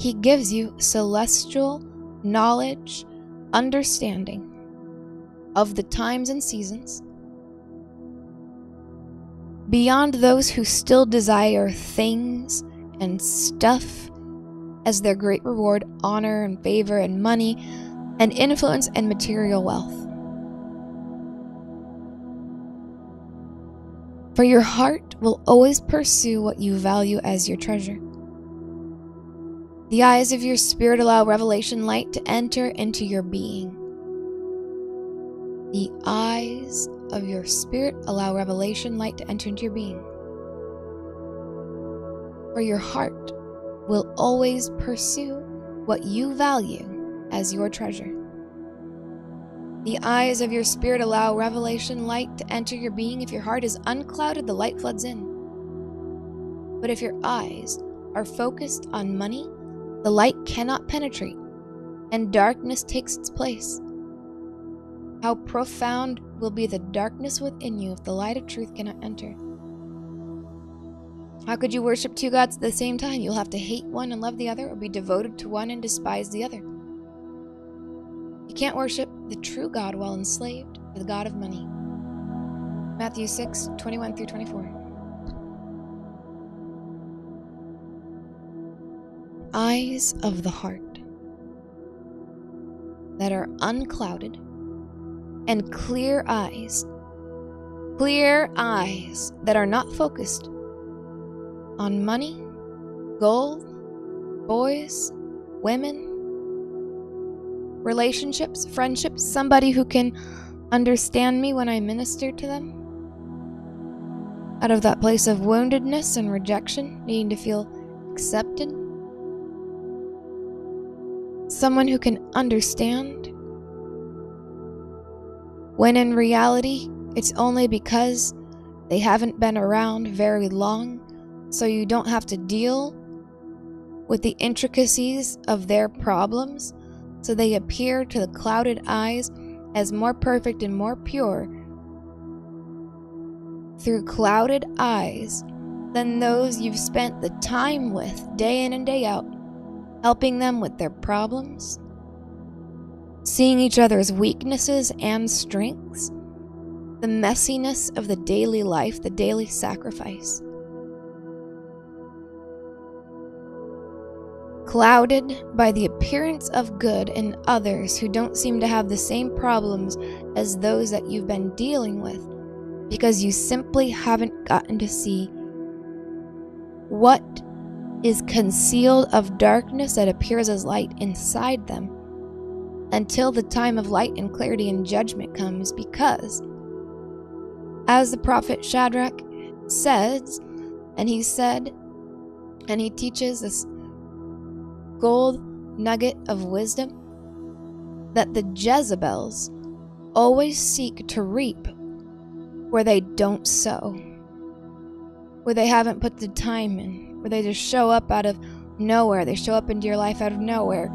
He gives you celestial knowledge, understanding of the times and seasons. Beyond those who still desire things and stuff as their great reward honor and favor and money and influence and material wealth. For your heart will always pursue what you value as your treasure. The eyes of your spirit allow revelation light to enter into your being. The eyes of your spirit allow revelation light to enter into your being. For your heart will always pursue what you value as your treasure. The eyes of your spirit allow revelation light to enter your being. If your heart is unclouded, the light floods in. But if your eyes are focused on money, the light cannot penetrate, and darkness takes its place. How profound will be the darkness within you if the light of truth cannot enter? How could you worship two gods at the same time? You'll have to hate one and love the other, or be devoted to one and despise the other. You can't worship the true God while enslaved to the God of money. Matthew 6, 21 through 24. Eyes of the heart that are unclouded and clear eyes. Clear eyes that are not focused on money, gold, boys, women, relationships, friendships, somebody who can understand me when I minister to them. Out of that place of woundedness and rejection, needing to feel accepted. Someone who can understand. When in reality, it's only because they haven't been around very long, so you don't have to deal with the intricacies of their problems, so they appear to the clouded eyes as more perfect and more pure through clouded eyes than those you've spent the time with day in and day out, helping them with their problems, seeing each other's weaknesses and strengths, the messiness of the daily life, the daily sacrifice. Clouded by the appearance of good in others who don't seem to have the same problems as those that you've been dealing with because you simply haven't gotten to see what is concealed of darkness that appears as light inside them until the time of light and clarity and judgment comes because as the prophet Shadrach says and he said and he teaches this gold nugget of wisdom that the Jezebels always seek to reap where they don't sow, where they haven't put the time in, where they just show up out of nowhere. They show up into your life out of nowhere,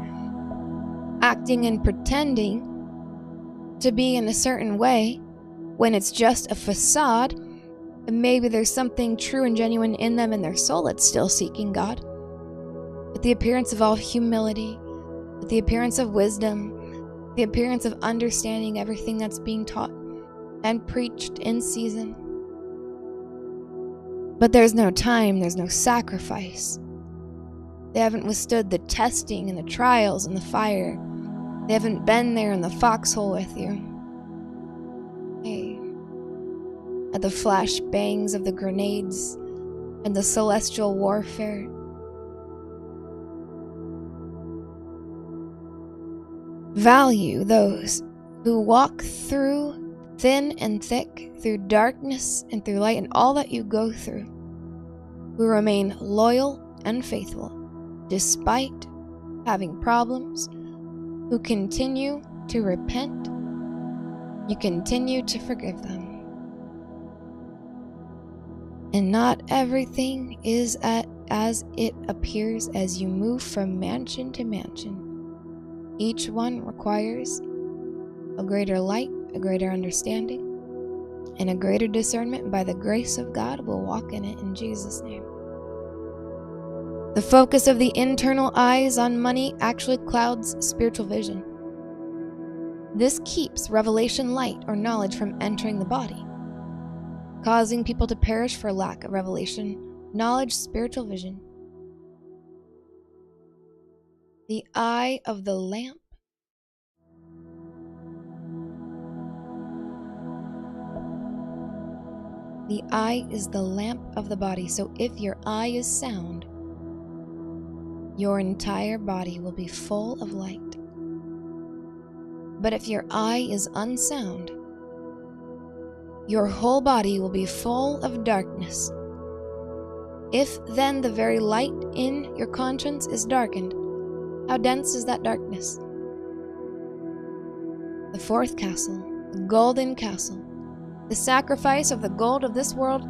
acting and pretending to be in a certain way when it's just a facade. And maybe there's something true and genuine in them in their soul that's still seeking God. With the appearance of all humility, with the appearance of wisdom, the appearance of understanding everything that's being taught and preached in season. But there's no time, there's no sacrifice. They haven't withstood the testing and the trials and the fire. They haven't been there in the foxhole with you. Hey, at the flash bangs of the grenades and the celestial warfare. Value those who walk through thin and thick, through darkness and through light, and all that you go through, who remain loyal and faithful despite having problems, who continue to repent, you continue to forgive them. And not everything is at, as it appears as you move from mansion to mansion. Each one requires a greater light a greater understanding, and a greater discernment by the grace of God We'll walk in it in Jesus' name. The focus of the internal eyes on money actually clouds spiritual vision. This keeps revelation light or knowledge from entering the body, causing people to perish for lack of revelation, knowledge, spiritual vision. The eye of the lamp The eye is the lamp of the body, so if your eye is sound, your entire body will be full of light. But if your eye is unsound, your whole body will be full of darkness. If then the very light in your conscience is darkened, how dense is that darkness? The fourth castle, the golden castle, the sacrifice of the gold of this world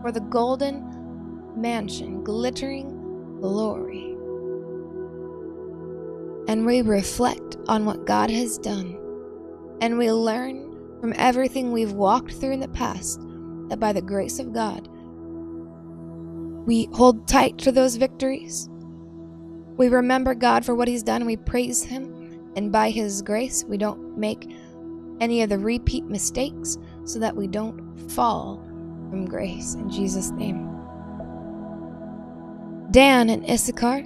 for the golden mansion, glittering glory. And we reflect on what God has done, and we learn from everything we've walked through in the past that by the grace of God, we hold tight to those victories. We remember God for what He's done, we praise Him, and by His grace, we don't make any of the repeat mistakes so that we don't fall from grace. In Jesus' name. Dan and Issachar.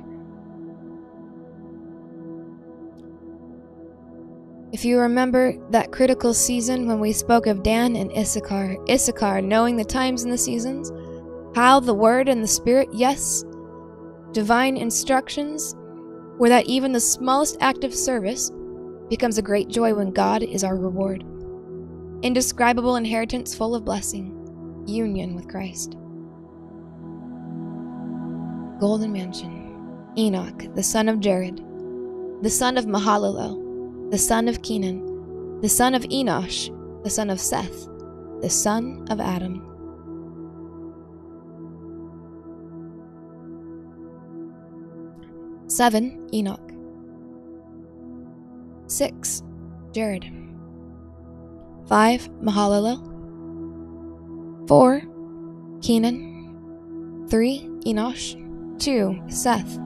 If you remember that critical season when we spoke of Dan and Issachar, Issachar knowing the times and the seasons, how the Word and the Spirit, yes, divine instructions, where that even the smallest act of service becomes a great joy when God is our reward. Indescribable inheritance full of blessing, union with Christ. Golden Mansion, Enoch, the son of Jared, the son of Mahalalel, the son of Kenan, the son of Enosh, the son of Seth, the son of Adam. 7. Enoch. 6. Jared. 5. Mahalalel. 4. Kenan. 3. Enosh. 2. Seth.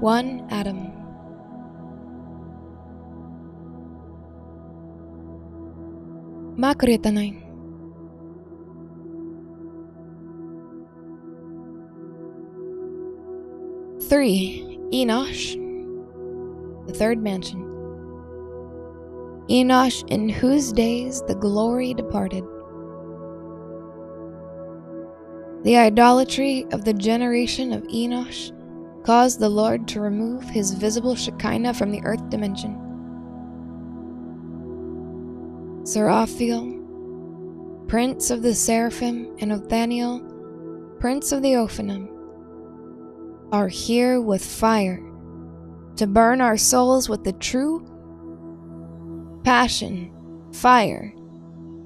1. Adam. Makritanay. 3. Enosh, the third mansion. Enosh, in whose days the glory departed. The idolatry of the generation of Enosh caused the Lord to remove his visible Shekinah from the earth dimension. Seraphiel, prince of the seraphim, and Ophaniel, prince of the Ophanim, are here with fire to burn our souls with the true passion, fire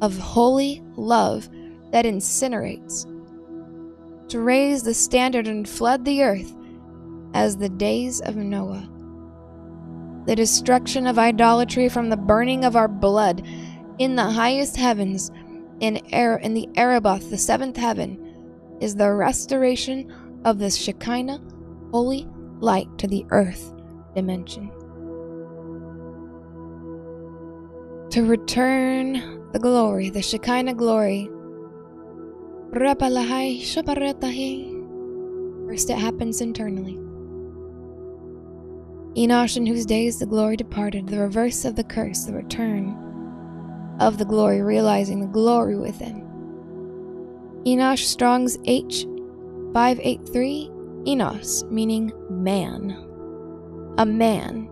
of holy love that incinerates, to raise the standard and flood the earth as the days of Noah. The destruction of idolatry from the burning of our blood in the highest heavens, in, er- in the Arabah, the seventh heaven, is the restoration of the Shekinah, holy light to the earth dimension. To return the glory, the Shekinah glory. First, it happens internally. Enosh, in whose days the glory departed, the reverse of the curse, the return of the glory, realizing the glory within. Enosh Strong's H 583 Enos, meaning man. A man.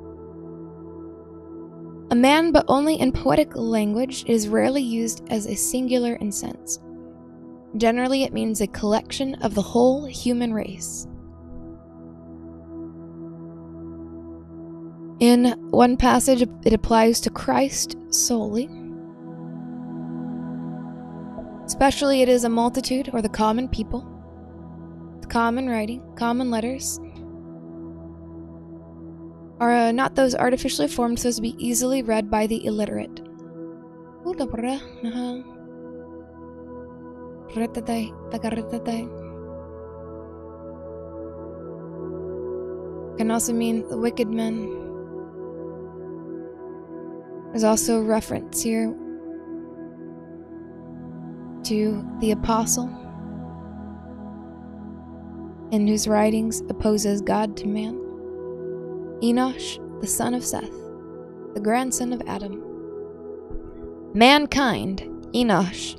A man, but only in poetic language, is rarely used as a singular in sense. Generally, it means a collection of the whole human race. In one passage, it applies to Christ solely. Especially it is a multitude or the common people, common writing, common letters, are uh, not those artificially formed so as to be easily read by the illiterate. Can also mean the wicked men. There's also a reference here to the apostle, in whose writings opposes God to man, Enosh, the son of Seth, the grandson of Adam. Mankind, Enosh,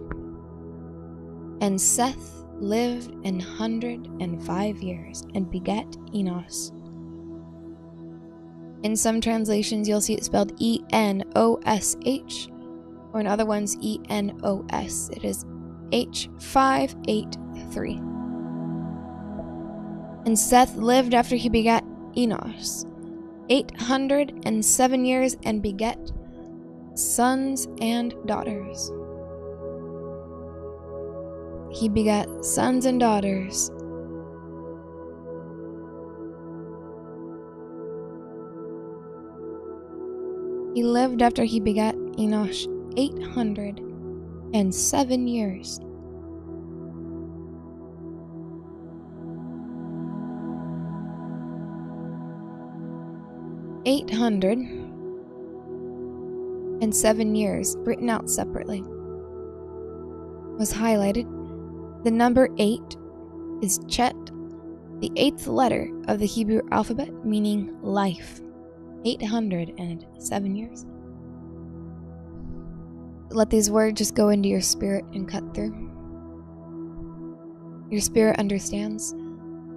and Seth lived an hundred and five years and begat Enos. In some translations, you'll see it spelled E N O S H, or in other ones, E N O S. It is H583. And Seth lived after he begat Enos 807 years and begat sons and daughters. He begat sons and daughters. He lived after he begat Enosh 807 years. Eight hundred and seven years, written out separately, was highlighted. The number eight is Chet, the eighth letter of the Hebrew alphabet, meaning life. 807 years. Let these words just go into your spirit and cut through. Your spirit understands.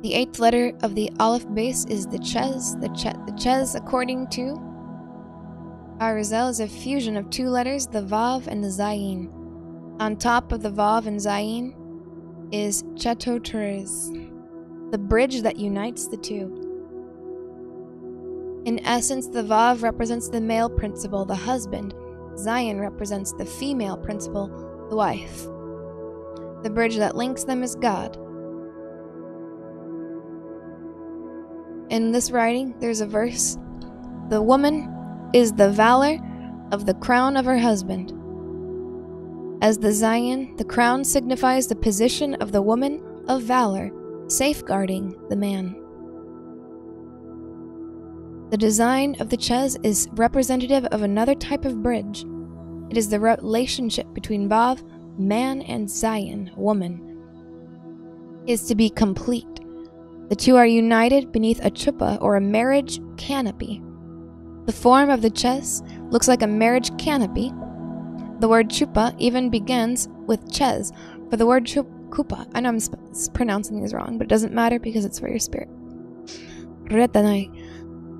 The eighth letter of the Aleph base is the Ches. The, che- the Ches, according to Arizal, is a fusion of two letters, the Vav and the Zayin. On top of the Vav and Zayin is chatoteret, the bridge that unites the two. In essence, the Vav represents the male principle, the husband. Zayin represents the female principle, the wife. The bridge that links them is God. In this writing, there's a verse The woman is the valor of the crown of her husband. As the Zayin, the crown signifies the position of the woman of valor, safeguarding the man. The design of the Ches is representative of another type of bridge. It is the relationship between Vav, man, and Zayin, woman, is to be complete. The two are united beneath a chuppah or a marriage canopy. The form of the Ches looks like a marriage canopy. The word chuppah even begins with ches, for the word chupa. I know I'm pronouncing these wrong, but it doesn't matter because it's for your spirit.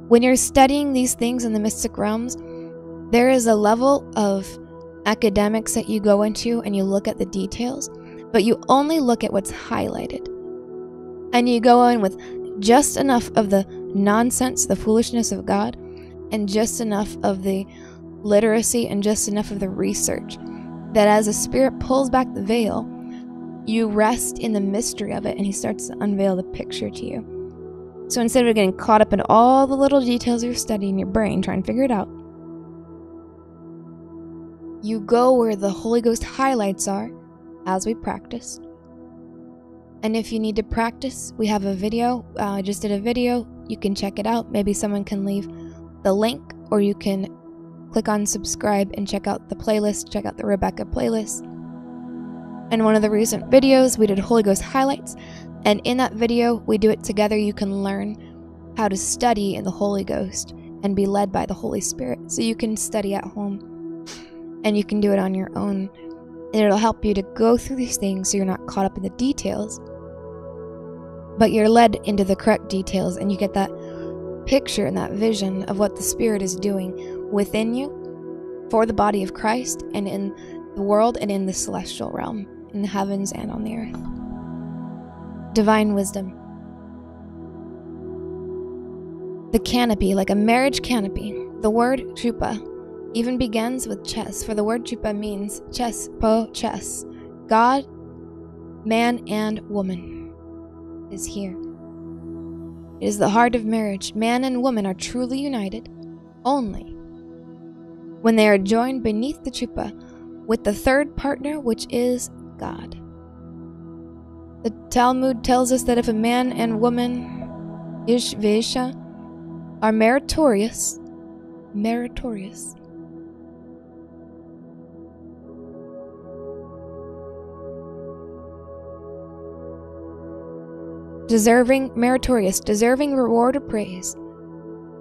When you're studying these things in the mystic realms, there is a level of academics that you go into and you look at the details, but you only look at what's highlighted. And you go in with just enough of the nonsense, the foolishness of God, and just enough of the literacy and just enough of the research that as a spirit pulls back the veil, you rest in the mystery of it and he starts to unveil the picture to you. So instead of getting caught up in all the little details you're studying in your brain, trying to figure it out, you go where the Holy Ghost highlights are as we practiced. And if you need to practice, we have a video. Uh, I just did a video. You can check it out. Maybe someone can leave the link, or you can click on subscribe and check out the playlist, check out the Rebekah playlist. In one of the recent videos, we did Holy Ghost highlights, and in that video, we do it together. You can learn how to study in the Holy Ghost and be led by the Holy Spirit. So you can study at home and you can do it on your own. And it'll help you to go through these things so you're not caught up in the details, but you're led into the correct details and you get that picture and that vision of what the Spirit is doing within you for the body of Christ and in the world and in the celestial realm, in the heavens and on the earth divine wisdom. The canopy, like a marriage canopy, the word chupa, even begins with ches, for the word chupa means ches, po, chess. God, man, and woman is here. It is the heart of marriage. Man and woman are truly united only when they are joined beneath the chupa with the third partner, which is God. The Talmud tells us that if a man and woman, Ish Vesha, are meritorious, meritorious, deserving, meritorious, deserving reward or praise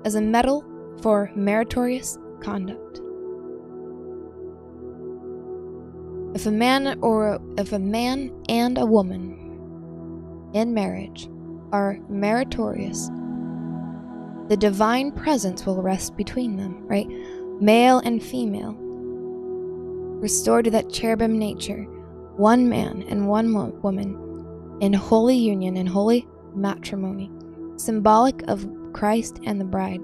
as a medal for meritorious conduct. If a man or if a man and a woman in marriage are meritorious, the divine presence will rest between them, right? Male and female. Restored to that cherubim nature, one man and one woman in holy union and holy matrimony, symbolic of Christ and the bride.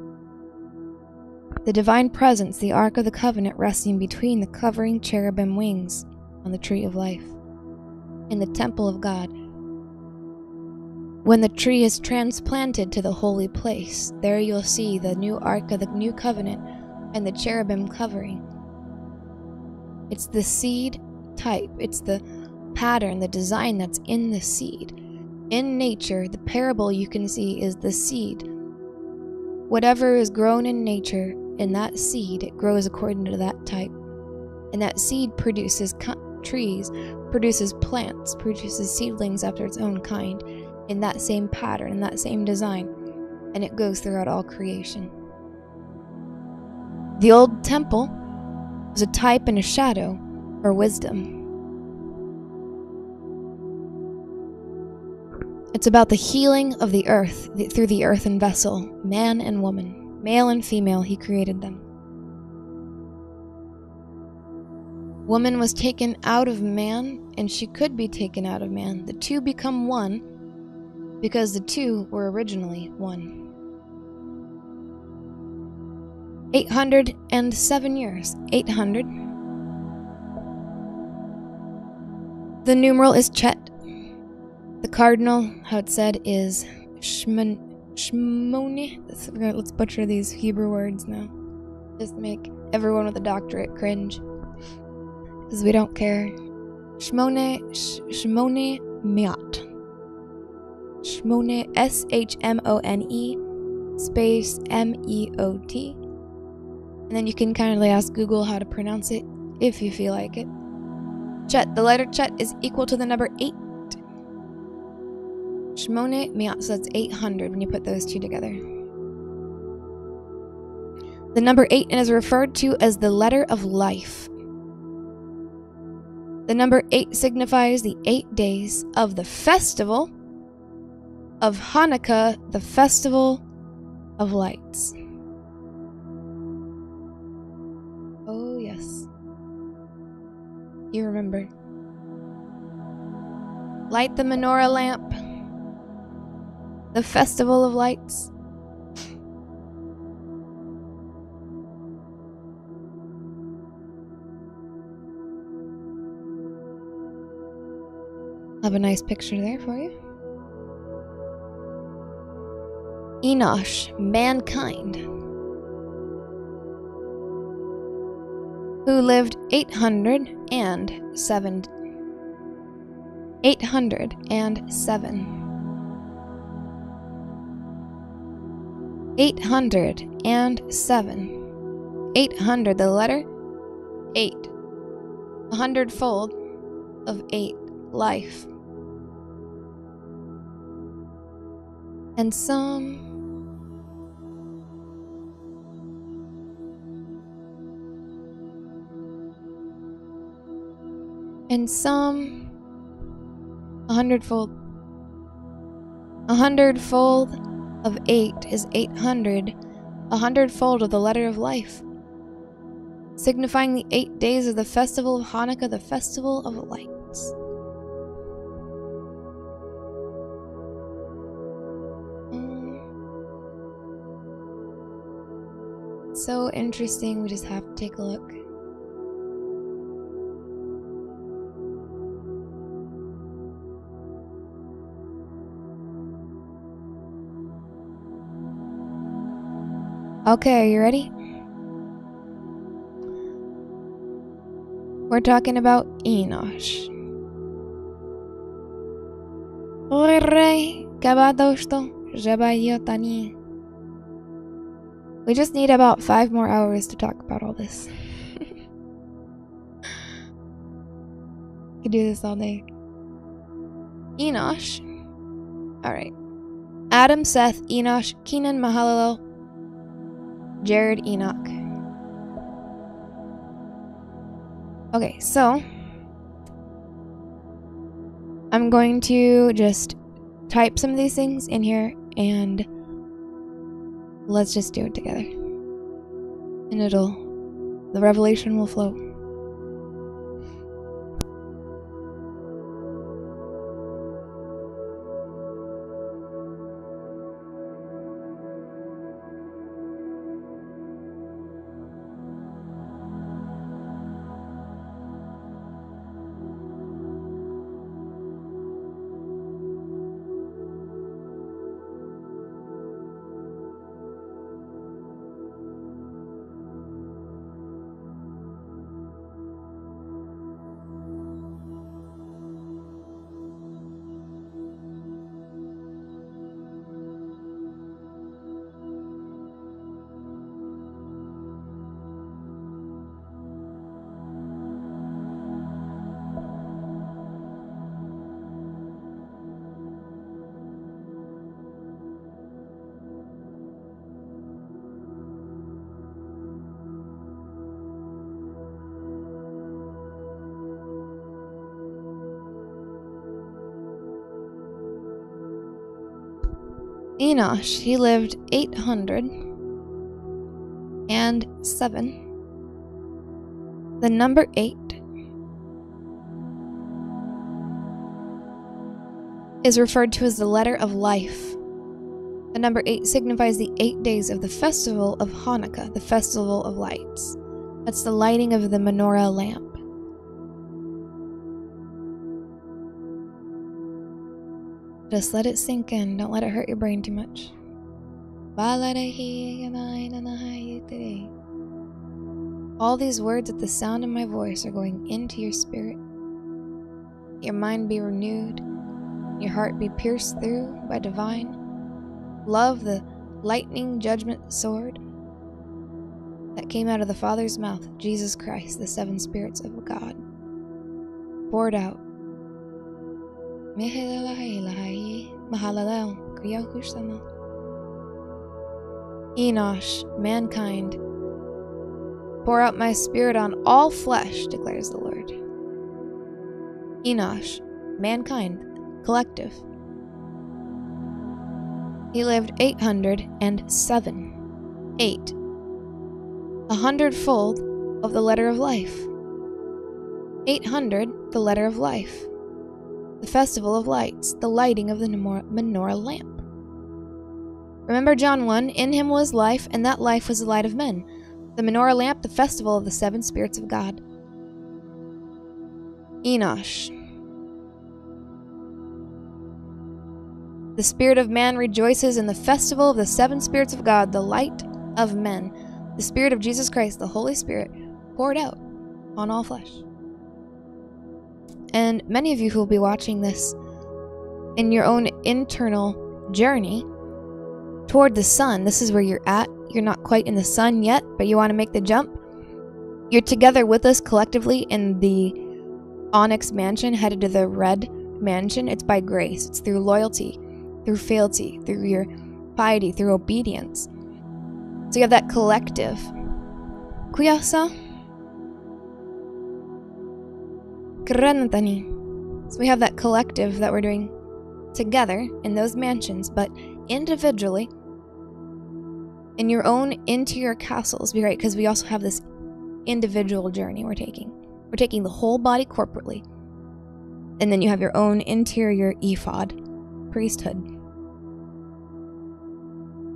The divine presence, the Ark of the Covenant, resting between the covering cherubim wings on the tree of life. In the temple of God, when the tree is transplanted to the holy place, there you'll see the new Ark of the New Covenant and the cherubim covering. It's the seed type, it's the pattern, the design that's in the seed. In nature, the parable you can see is the seed. Whatever is grown in nature, in that seed, it grows according to that type. And that seed produces trees, produces plants, produces seedlings after its own kind in that same pattern, in that same design, and it goes throughout all creation. The old temple was a type and a shadow for wisdom. It's about the healing of the earth th- through the earthen vessel, man and woman, male and female, he created them. Woman was taken out of man, and she could be taken out of man. The two become one because the two were originally one. 807 years. 800. The numeral is Chet. The cardinal, how it's said, is Shmon, Shmoni. Let's, butcher these Hebrew words now. Just make everyone with a doctorate cringe. Because we don't care. Shmone, sh- Shmone Miat. Shmone, S H M O N E, space M E O T. And then you can kindly ask Google how to pronounce it if you feel like it. Chet, the letter Chet is equal to the number 8. Shmone Miat, so that's 800 when you put those two together. The number 8 is referred to as the letter of life. The number 8 signifies the eight days of the festival of Hanukkah, the festival of lights. Oh, yes. You remember. Light the menorah lamp, the festival of lights. Have a nice picture there for you. Enosh, mankind, who lived 807. 807. 807. 800, the letter 8. A hundredfold of 8 life. And some and some a hundredfold. A hundredfold of eight is eight hundred, a hundredfold of the letter of life, signifying the eight days of the festival of Hanukkah, the festival of lights. Mm. So interesting, we just have to take a look. Okay, are you ready? We're talking about Enosh. We just need about five more hours to talk about all this. Could do this all day. Enosh. Alright. Adam, Seth, Enosh, Kenan, Mahalalel, Jared Enoch. Okay, so I'm going to just type some of these things in here and let's just do it together. And it'll, the revelation will flow. Enosh, he lived 807. The number 8 is referred to as the letter of life. The number 8 signifies the eight days of the festival of Hanukkah, the festival of lights. That's the lighting of the menorah lamp. Just let it sink in. Don't let it hurt your brain too much. All these words at the sound of my voice are going into your spirit. Your mind be renewed, your heart be pierced through by divine love, the lightning judgment sword that came out of the Father's mouth, Jesus Christ, the seven spirits of God, poured out Enosh, mankind, pour out my spirit on all flesh, declares the Lord. Enosh, mankind, collective. He lived 807. 8. A hundredfold of the letter of life. 800, the letter of life the festival of lights, the lighting of the menorah lamp. Remember John 1 In him was life, and that life was the light of men. The menorah lamp, the festival of the seven spirits of God. Enosh. The spirit of man rejoices in the festival of the seven spirits of God, the light of men. The spirit of Jesus Christ, the Holy Spirit, poured out on all flesh. And many of you who will be watching this in your own internal journey toward the sun, this is where you're at. You're not quite in the sun yet, but you want to make the jump. You're together with us collectively in the Onyx Mansion, headed to the Red Mansion. It's by grace, it's through loyalty, through fealty, through your piety, through obedience. So you have that collective. Kuyasa So we have that collective that we're doing together in those mansions, but individually in your own interior castles. Be right, because we also have this individual journey we're taking. We're taking the whole body corporately. And then you have your own interior ephod, priesthood.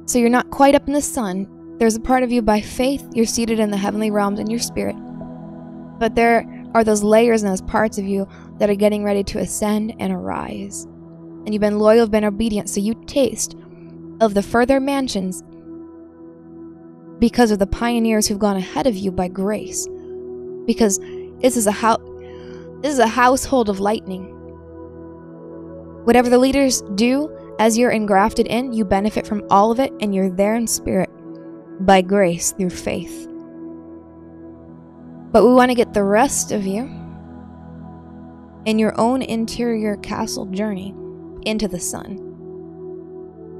So you're not quite up in the sun. There's a part of you by faith, you're seated in the heavenly realms in your spirit. But there are those layers and those parts of you that are getting ready to ascend and arise. And you've been loyal, you've been obedient, so you taste of the further mansions because of the pioneers who've gone ahead of you by grace. Because this is a house this is a household of lightning. Whatever the leaders do as you're engrafted in, you benefit from all of it and you're there in spirit by grace through faith. But we want to get the rest of you in your own interior castle journey into the sun.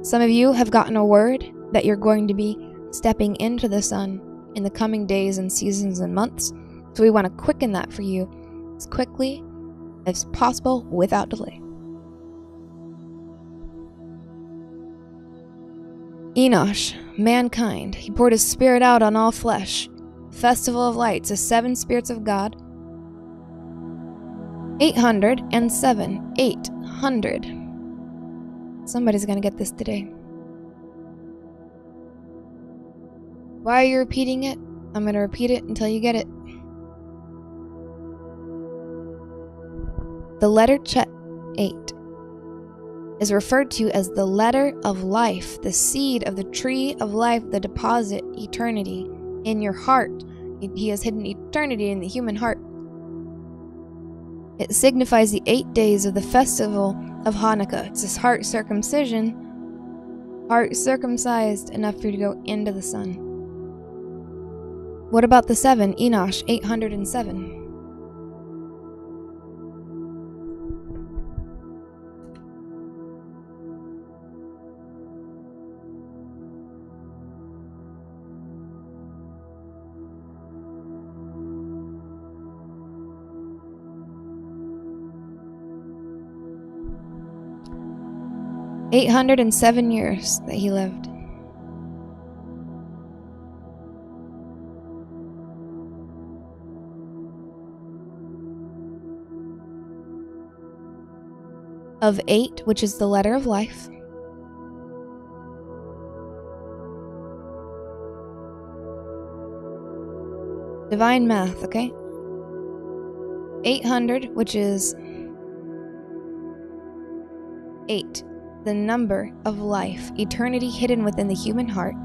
Some of you have gotten a word that you're going to be stepping into the sun in the coming days and seasons and months. So we want to quicken that for you as quickly as possible without delay. Enosh, mankind, he poured his spirit out on all flesh. Festival of Lights, the seven spirits of God. 807. 800. Somebody's gonna get this today. Why are you repeating it? I'm gonna repeat it until you get it. The letter Chet 8 is referred to as the letter of life, the seed of the tree of life, the deposit, eternity in your heart. He has hidden eternity in the human heart. It signifies the eight days of the festival of Hanukkah. It's this heart circumcision, heart circumcised enough for you to go into the sun. What about the seven? Enosh, 807. 807 years that he lived. Of eight, which is the letter of life. Divine math, okay? 800, which is 8, the number of life, eternity hidden within the human heart,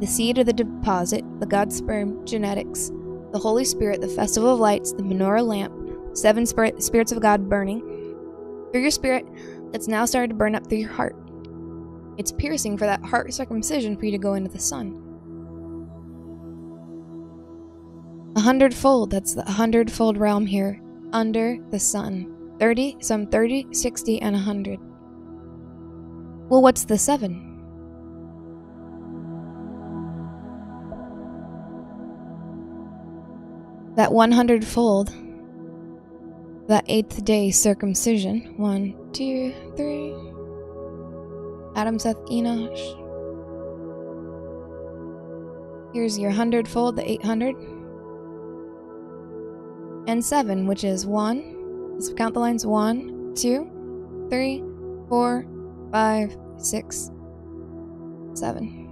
the seed of the deposit, the God sperm, genetics, the Holy Spirit, the festival of lights, the menorah lamp, seven spirit, spirits of God burning through your spirit that's now started to burn up through your heart. It's piercing for that heart circumcision for you to go into the sun. A hundredfold, that's the hundredfold realm here, under the sun. 30, some 30, 60, and a 100. Well, what's the 7? That 100 fold, that eighth day circumcision. One, two, three. Adam, Seth, Enosh. Here's your hundredfold, the 800 and 7, which is 1. Let's count the lines 1, 2, 3, 4, 5, 6, 7.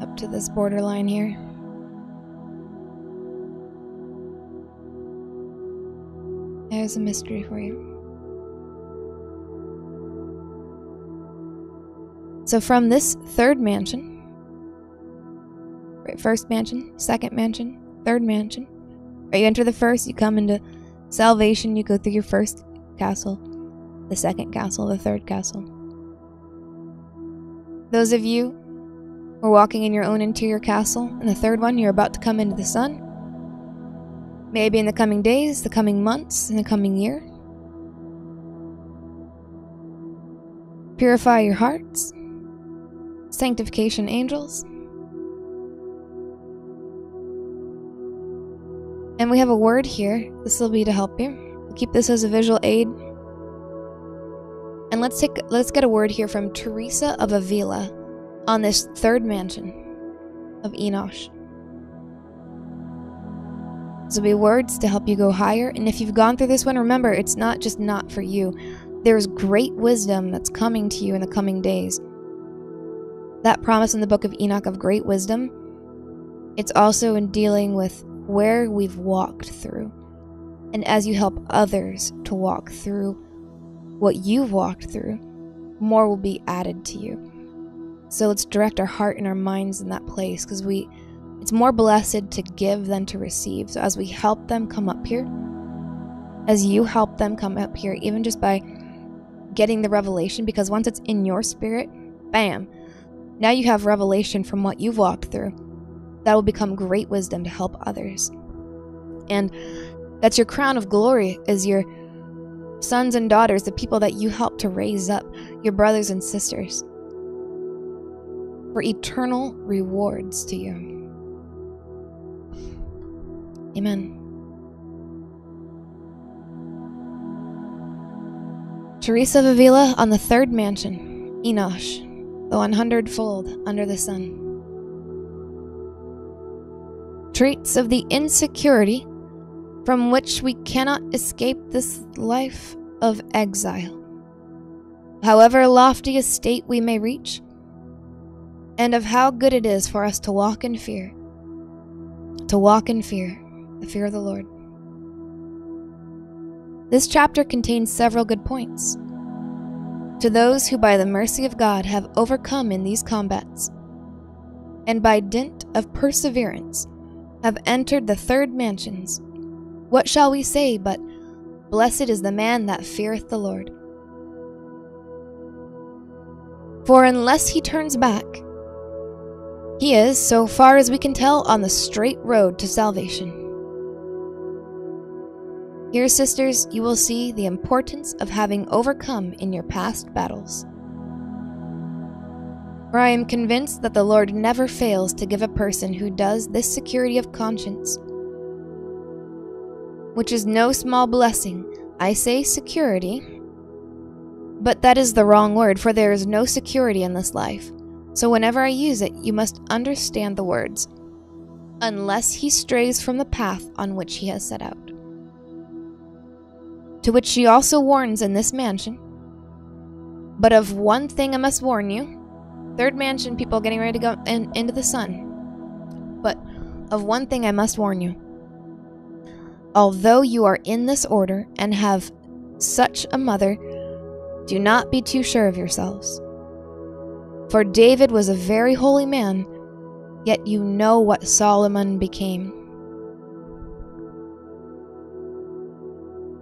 Up to this borderline here. There's a mystery for you. So, from this third mansion, Right, first mansion, second mansion, third mansion. Right, you enter the first, you come into salvation, you go through your first castle, the second castle, the third castle. Those of you who are walking in your own interior castle, and the third one, you're about to come into the sun. Maybe in the coming days, the coming months, in the coming year. Purify your hearts. Sanctification angels. And we have a word here. This will be to help you. Keep this as a visual aid. And let's take let's get a word here from Teresa of Avila on this third mansion of Enosh. This will be words to help you go higher. And if you've gone through this one, remember it's not just not for you. There's great wisdom that's coming to you in the coming days. That promise in the book of Enoch of great wisdom, it's also in dealing with where we've walked through. And as you help others to walk through what you've walked through, more will be added to you. So let's direct our heart and our minds in that place because we it's more blessed to give than to receive. So as we help them come up here, as you help them come up here, even just by getting the revelation, because once it's in your spirit, bam, now you have revelation from what you've walked through that will become great wisdom to help others. And that's your crown of glory is your sons and daughters, the people that you help to raise up, your brothers and sisters, for eternal rewards to you. Amen. Teresa of Avila on the third mansion, Enosh, the 100 fold under the sun treats of the insecurity from which we cannot escape this life of exile. However lofty a state we may reach, and of how good it is for us to walk in fear, to walk in fear, the fear of the Lord. This chapter contains several good points. To those who, by the mercy of God, have overcome in these combats, and by dint of perseverance, have entered the third mansions. What shall we say but, Blessed is the man that feareth the Lord? For unless he turns back, he is, so far as we can tell, on the straight road to salvation. Here, sisters, you will see the importance of having overcome in your past battles. For I am convinced that the Lord never fails to give a person who does this security of conscience, which is no small blessing. I say security, But that is the wrong word, for there is no security in this life. So whenever I use it, you must understand the words, unless he strays from the path on which he has set out. To which she also warns in this mansion. But of one thing I must warn you. Third mansion, people getting ready to go in, into the sun. But of one thing I must warn you. Although you are in this order and have such a mother, do not be too sure of yourselves. For David was a very holy man, yet you know what Solomon became.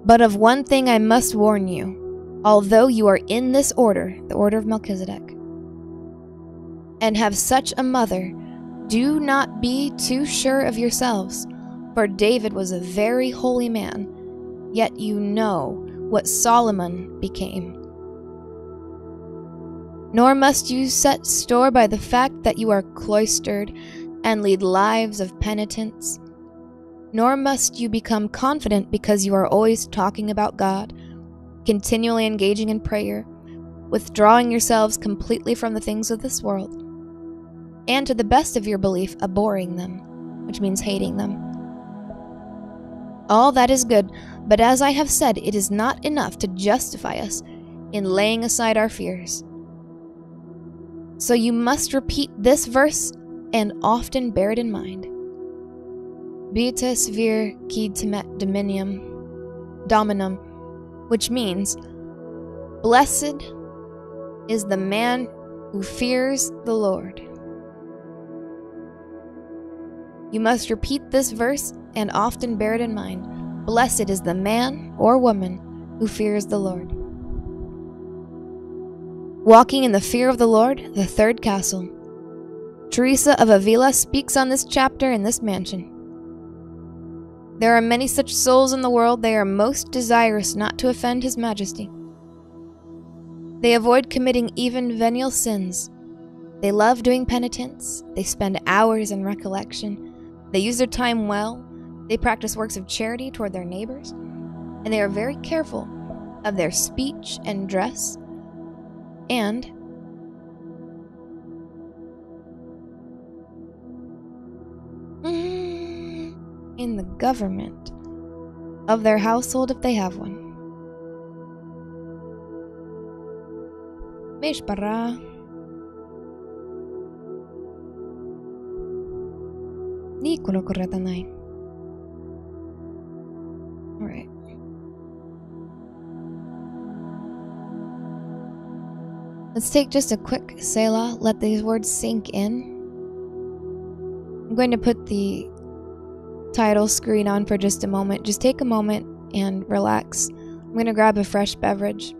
But of one thing I must warn you, although you are in this order, the order of Melchizedek, and have such a mother, do not be too sure of yourselves, for David was a very holy man, yet you know what Solomon became. Nor must you set store by the fact that you are cloistered and lead lives of penitence. Nor must you become confident because you are always talking about God, continually engaging in prayer, withdrawing yourselves completely from the things of this world, and to the best of your belief, abhorring them, which means hating them. All that is good, but as I have said, it is not enough to justify us in laying aside our fears. So you must repeat this verse and often bear it in mind. Beatus vir qui timet dominium, dominum, which means, Blessed is the man who fears the Lord. You must repeat this verse and often bear it in mind. Blessed is the man or woman who fears the Lord. Walking in the fear of the Lord, the third castle. Teresa of Avila speaks on this chapter in this mansion. There are many such souls in the world, they are most desirous not to offend His Majesty. They avoid committing even venial sins. They love doing penitence, they spend hours in recollection, they use their time well, they practice works of charity toward their neighbors, and they are very careful of their speech and dress, and in the government of their household if they have one. Meshpara. Nicolo Corratanai. Alright. Let's take just a quick Selah, let these words sink in. I'm going to put the title screen on for just a moment. Just take a moment and relax. I'm going to grab a fresh beverage.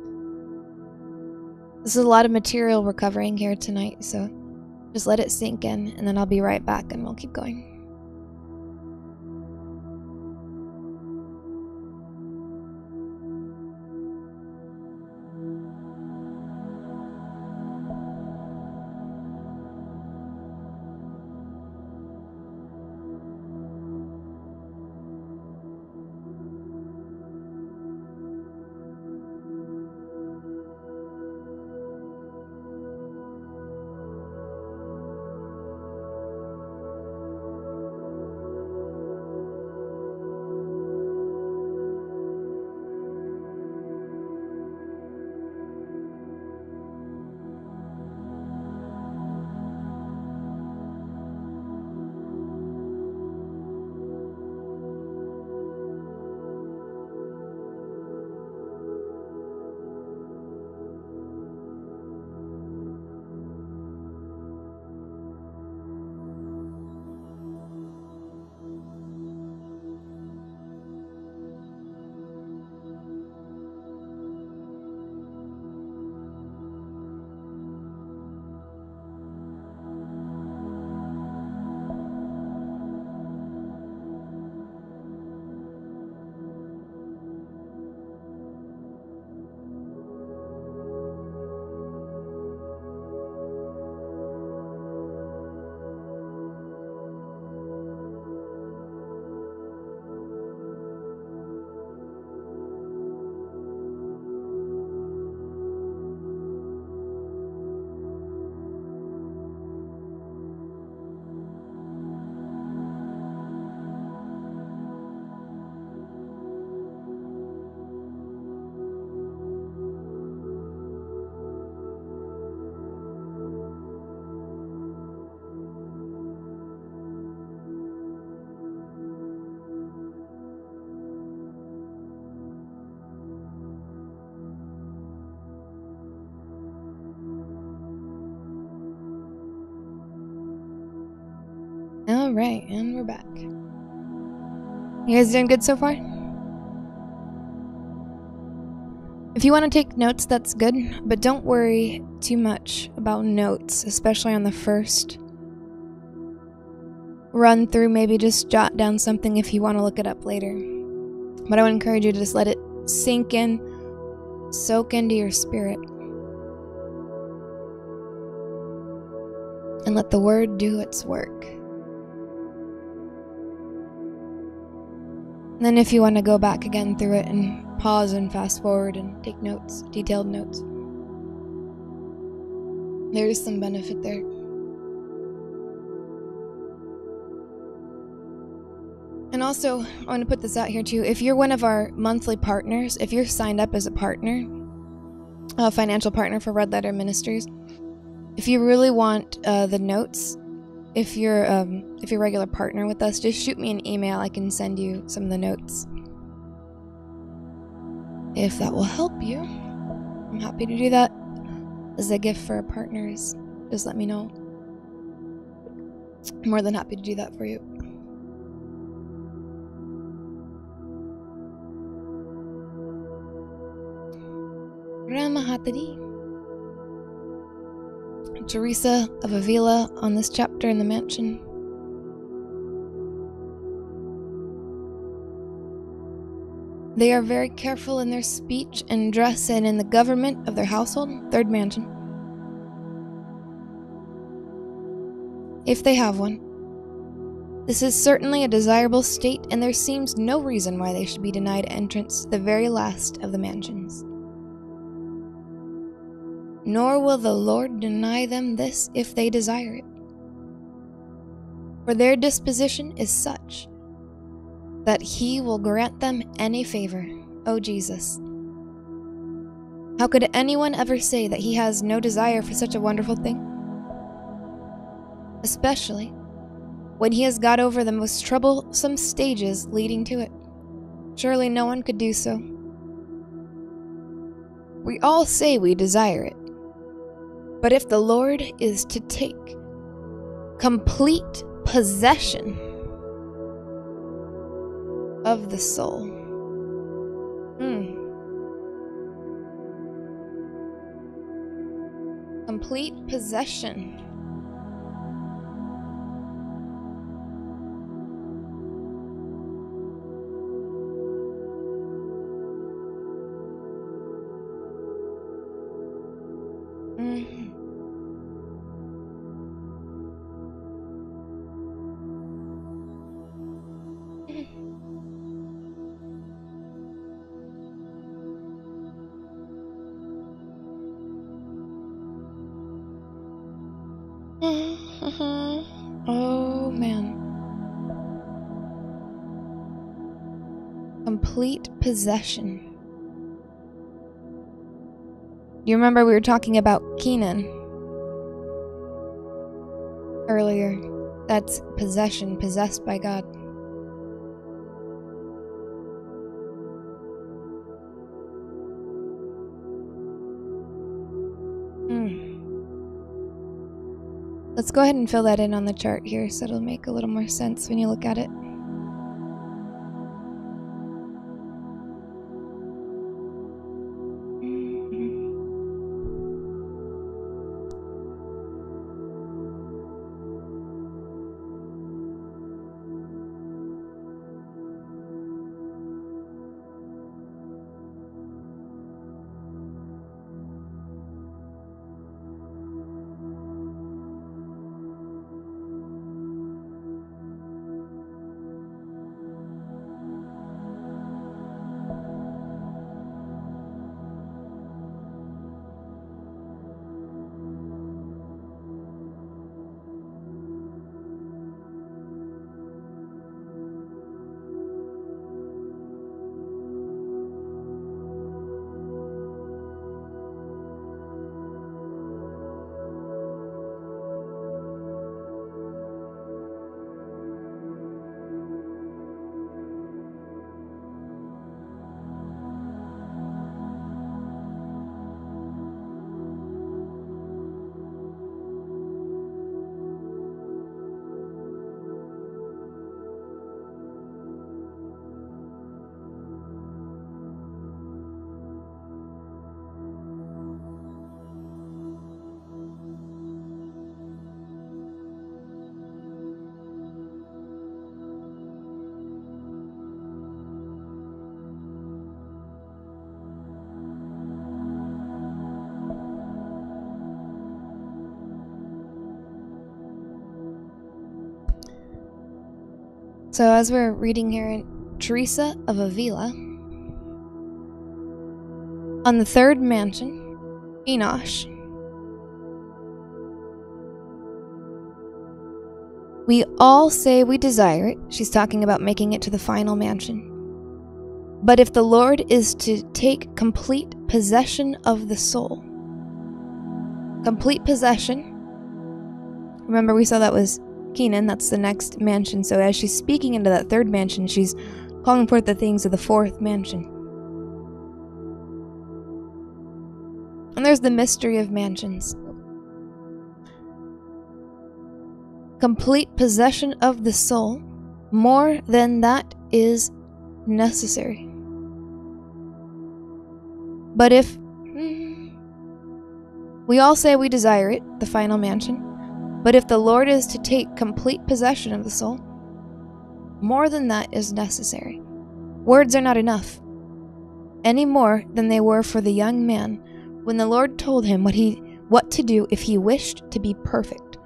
This is a lot of material we're covering here tonight, so just let it sink in, and then I'll be right back and we'll keep going. All right, and we're back. You guys doing good so far? If you want to take notes, that's good, but don't worry too much about notes, especially on the first run through. Maybe just jot down something if you want to look it up later. But I would encourage you to just let it sink in, soak into your spirit, and let the word do its work. And then, if you want to go back again through it and pause and fast forward and take notes, detailed notes, there is some benefit there. And also, I want to put this out here too. If you're one of our monthly partners, if you're signed up as a partner, a financial partner for Red Letter Ministries, if you really want uh, the notes, if you're um, if you're a regular partner with us, just shoot me an email. I can send you some of the notes. If that will help you, I'm happy to do that as a gift for our partners. Just let me know. I'm more than happy to do that for you. Ramahatari. Teresa of Avila on this chapter in the mansion. They are very careful in their speech and dress and in the government of their household, third mansion. If they have one. This is certainly a desirable state, and there seems no reason why they should be denied entrance to the very last of the mansions nor will the Lord deny them this if they desire it. For their disposition is such that He will grant them any favor, O Jesus. How could anyone ever say that he has no desire for such a wonderful thing? Especially when he has got over the most troublesome stages leading to it. Surely no one could do so. We all say we desire it, but if the Lord is to take complete possession of the soul, hmm, complete possession. Possession. You remember we were talking about Kenan earlier? That's possession, possessed by God. Hmm. Let's go ahead and fill that in on the chart here so it'll make a little more sense when you look at it. So, as we're reading here in Teresa of Avila, on the third mansion, Enosh, we all say we desire it. She's talking about making it to the final mansion. But if the Lord is to take complete possession of the soul, complete possession, remember we saw that was Kenan, that's the next mansion. So as she's speaking into that third mansion, she's calling forth the things of the fourth mansion. And there's the mystery of mansions. Complete possession of the soul, more than that is necessary. But if hmm, we all say we desire it, the final mansion, but if the Lord is to take complete possession of the soul, more than that is necessary. Words are not enough, any more than they were for the young man when the Lord told him what he what to do if he wished to be perfect.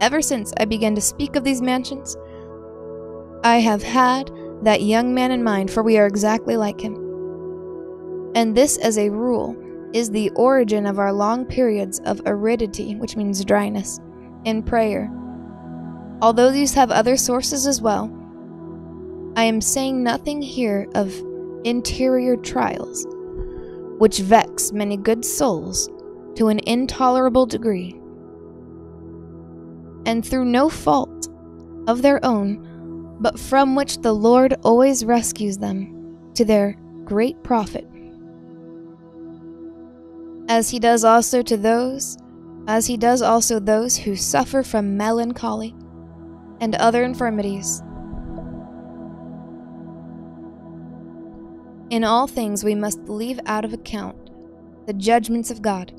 Ever since I began to speak of these mansions, I have had that young man in mind, for we are exactly like him. And this, as a rule, is the origin of our long periods of aridity, which means dryness, in prayer. Although these have other sources as well, I am saying nothing here of interior trials, which vex many good souls to an intolerable degree, and through no fault of their own, but from which the Lord always rescues them to their great profit as he does also to those, as he does also those who suffer from melancholy and other infirmities. In all things, we must leave out of account the judgments of God.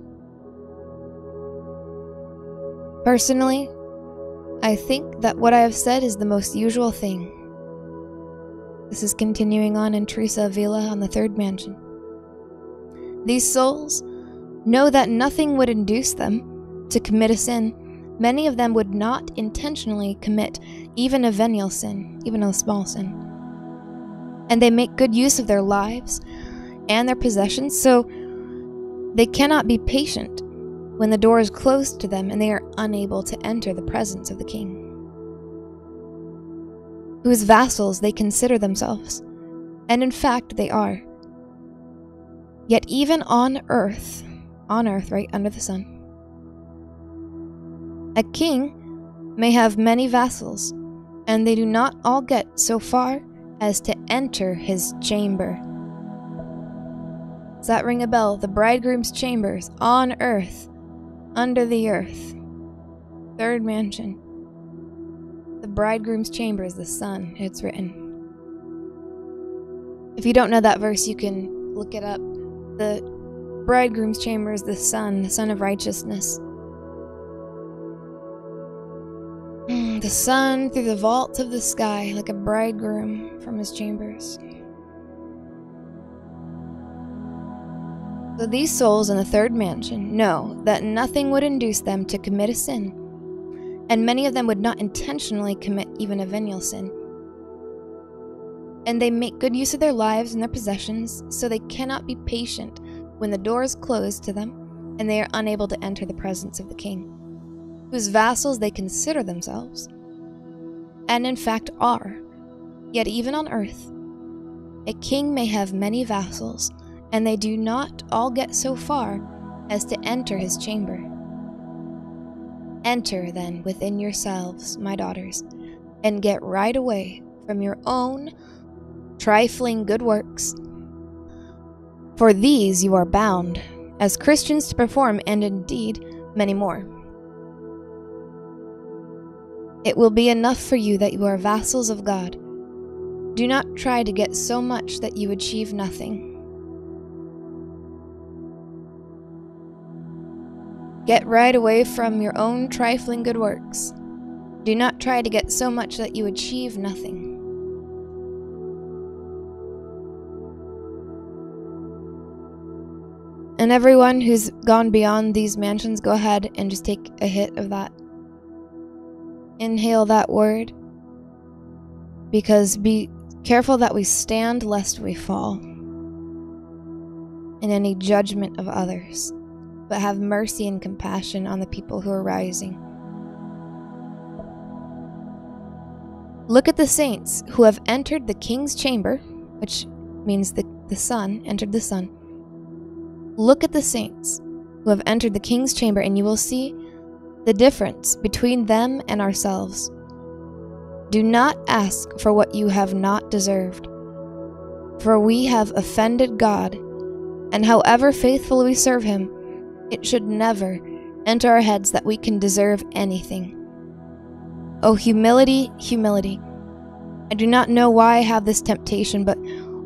Personally, I think that what I have said is the most usual thing. This is continuing on in Teresa Avila on the third mansion. These souls know that nothing would induce them to commit a sin. Many of them would not intentionally commit even a venial sin, even a small sin. And they make good use of their lives and their possessions, so they cannot be patient when the door is closed to them and they are unable to enter the presence of the king. Whose vassals they consider themselves, and in fact they are. Yet, even on earth, on earth right under the sun. A king may have many vassals, and they do not all get so far as to enter his chamber. Does that ring a bell? The bridegroom's chambers on earth, under the earth. Third mansion. The bridegroom's chamber is the sun, it's written. If you don't know that verse, you can look it up. The bridegroom's chamber is the sun, the sun of righteousness. Hmm, the sun through the vault of the sky, like a bridegroom from his chambers. So these souls in the third mansion know that nothing would induce them to commit a sin, and many of them would not intentionally commit even a venial sin. And they make good use of their lives and their possessions, so they cannot be patient when the door is closed to them and they are unable to enter the presence of the king, whose vassals they consider themselves, and in fact are. Yet even on earth, a king may have many vassals, and they do not all get so far as to enter his chamber. Enter then within yourselves, my daughters, and get right away from your own trifling good works for these you are bound, as Christians, to perform, and indeed many more. It will be enough for you that you are vassals of God. Do not try to get so much that you achieve nothing. Get right away from your own trifling good works. Do not try to get so much that you achieve nothing. And everyone who's gone beyond these mansions, go ahead and just take a hit of that. Inhale that word. Because be careful that we stand lest we fall in any judgment of others, but have mercy and compassion on the people who are rising. Look at the saints who have entered the king's chamber, which means the, the sun entered the sun. Look at the saints who have entered the king's chamber, and you will see the difference between them and ourselves. Do not ask for what you have not deserved, for we have offended God, and however faithfully we serve Him, it should never enter our heads that we can deserve anything. Oh, humility, humility. I do not know why I have this temptation, but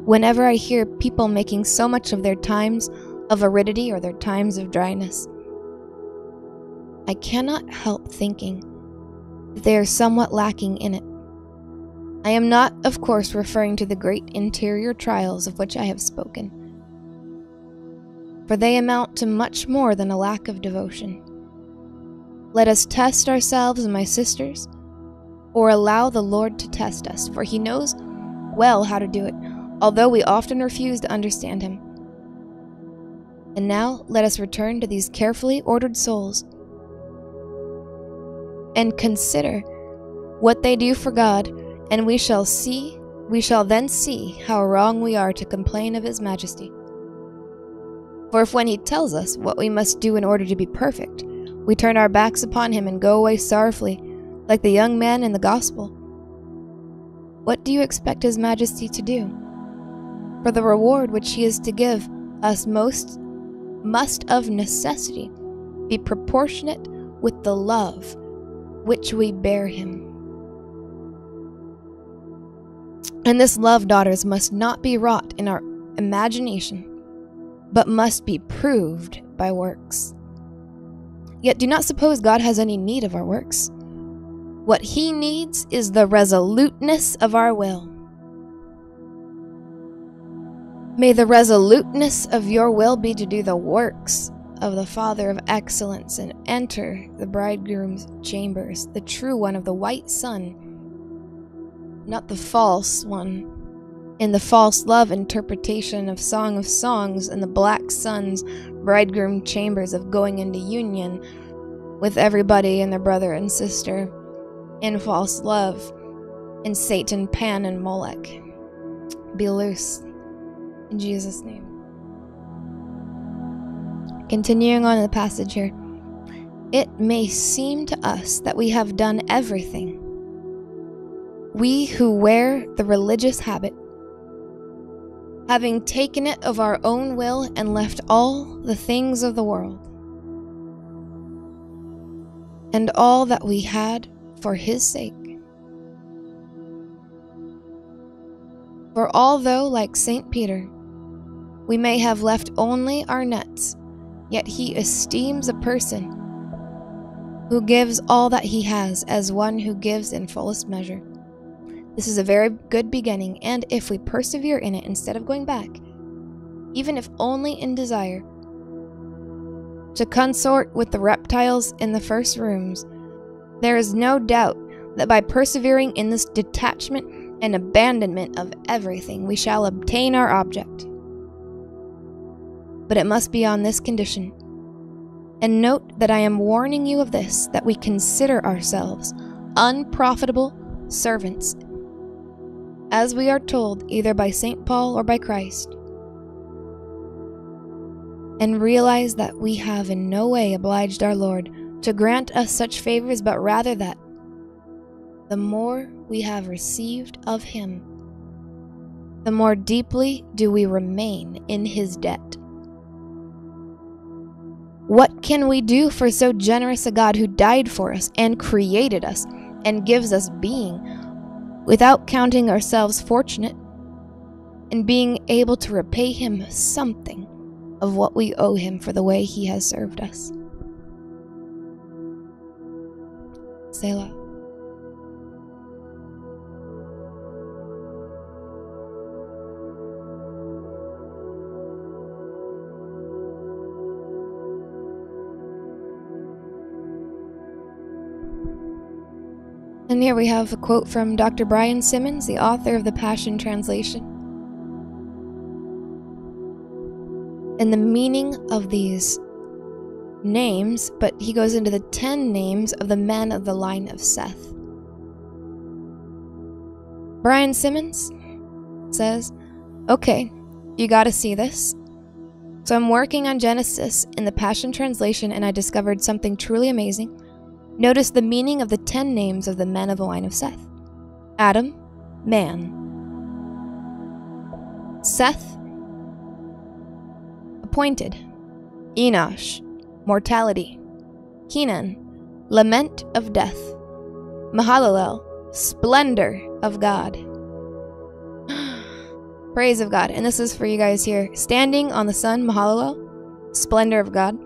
whenever I hear people making so much of their times of aridity or their times of dryness, I cannot help thinking that they are somewhat lacking in it. I am not, of course, referring to the great interior trials of which I have spoken, for they amount to much more than a lack of devotion. Let us test ourselves, my sisters, or allow the Lord to test us, for he knows well how to do it, although we often refuse to understand him. And now let us return to these carefully ordered souls and consider what they do for God, and we shall see, we shall then see how wrong we are to complain of his majesty. For if when he tells us what we must do in order to be perfect, we turn our backs upon him and go away sorrowfully, like the young man in the gospel. What do you expect His Majesty to do? For the reward which He is to give us most must of necessity be proportionate with the love which we bear Him. And this love, daughters, must not be wrought in our imagination, but must be proved by works. Yet do not suppose God has any need of our works. What he needs is the resoluteness of our will. May the resoluteness of your will be to do the works of the Father of excellence and enter the bridegroom's chambers, the true one of the white sun, not the false one, in the false love interpretation of Song of Songs and the black sun's bridegroom chambers of going into union with everybody and their brother and sister in false love, in Satan, Pan, and Molech. Be loose. In Jesus' name. Continuing on in the passage here. It may seem to us that we have done everything. We who wear the religious habit, having taken it of our own will and left all the things of the world, and all that we had for his sake. For although, like St. Peter, we may have left only our nets, yet he esteems a person who gives all that he has as one who gives in fullest measure. This is a very good beginning, and if we persevere in it instead of going back, even if only in desire, to consort with the reptiles in the first rooms, there is no doubt that by persevering in this detachment and abandonment of everything, we shall obtain our object. But it must be on this condition. And note that I am warning you of this that we consider ourselves unprofitable servants, as we are told either by St. Paul or by Christ, and realize that we have in no way obliged our Lord to grant us such favors, but rather that the more we have received of Him, the more deeply do we remain in His debt. What can we do for so generous a God who died for us and created us and gives us being without counting ourselves fortunate and being able to repay Him something of what we owe Him for the way He has served us? Selah. And here we have a quote from Dr. Brian Simmons, the author of the Passion Translation. And the meaning of these names, but he goes into the ten names of the men of the line of Seth. Brian Simmons says, Okay, you gotta see this. So I'm working on Genesis in the Passion Translation and I discovered something truly amazing. Notice the meaning of the ten names of the men of the line of Seth Adam, man. Seth, appointed. Enosh, mortality. Kenan, lament of death. Mahalalel, splendor of God. Praise of God. And this is for you guys here. Standing on the sun, Mahalalel, splendor of God.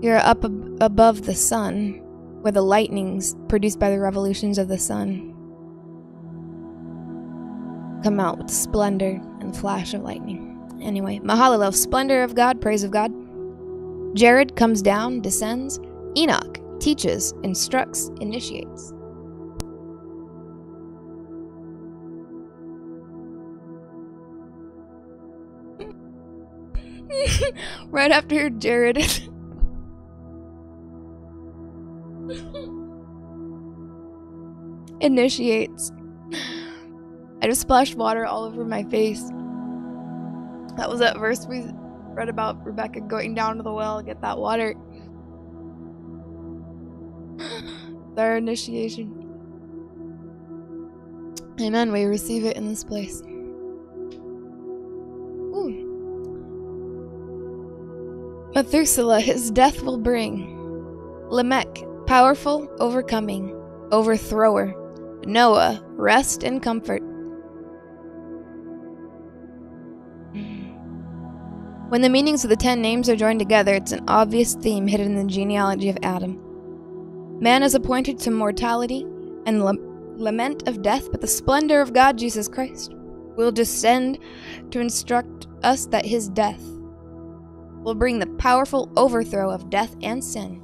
You're up ab- above the sun, where the lightnings produced by the revolutions of the sun come out with splendor and flash of lightning. Anyway, Mahalalel, splendor of God, praise of God. Jared comes down, descends. Enoch teaches, instructs, initiates. right after Jared. Initiates. I just splashed water all over my face. That was that verse we read about Rebecca going down to the well to get that water. Their initiation. Amen. We receive it in this place. Ooh. Methuselah, his death will bring. Lamech, powerful, overcoming, overthrower. Noah, rest and comfort. When the meanings of the ten names are joined together, it's an obvious theme hidden in the genealogy of Adam. Man is appointed to mortality and lament of death, but the splendor of God, Jesus Christ, will descend to instruct us that his death will bring the powerful overthrow of death and sin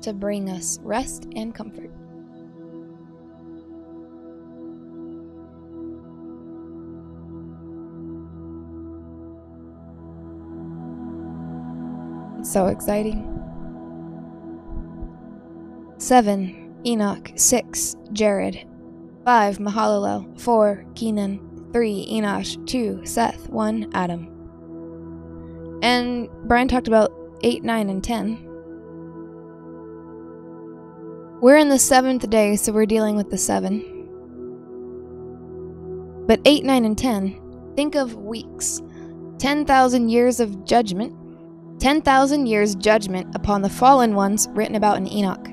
to bring us rest and comfort. So exciting. 7. Enoch. 6. Jared. 5. Mahalalel. 4. Kenan. 3. Enosh. 2. Seth. 1. Adam. And Brian talked about 8, 9, and 10. We're in the seventh day, so we're dealing with the seven. But 8, 9, and 10, think of weeks. 10,000 years of judgment 10,000 years judgment upon the fallen ones written about in Enoch.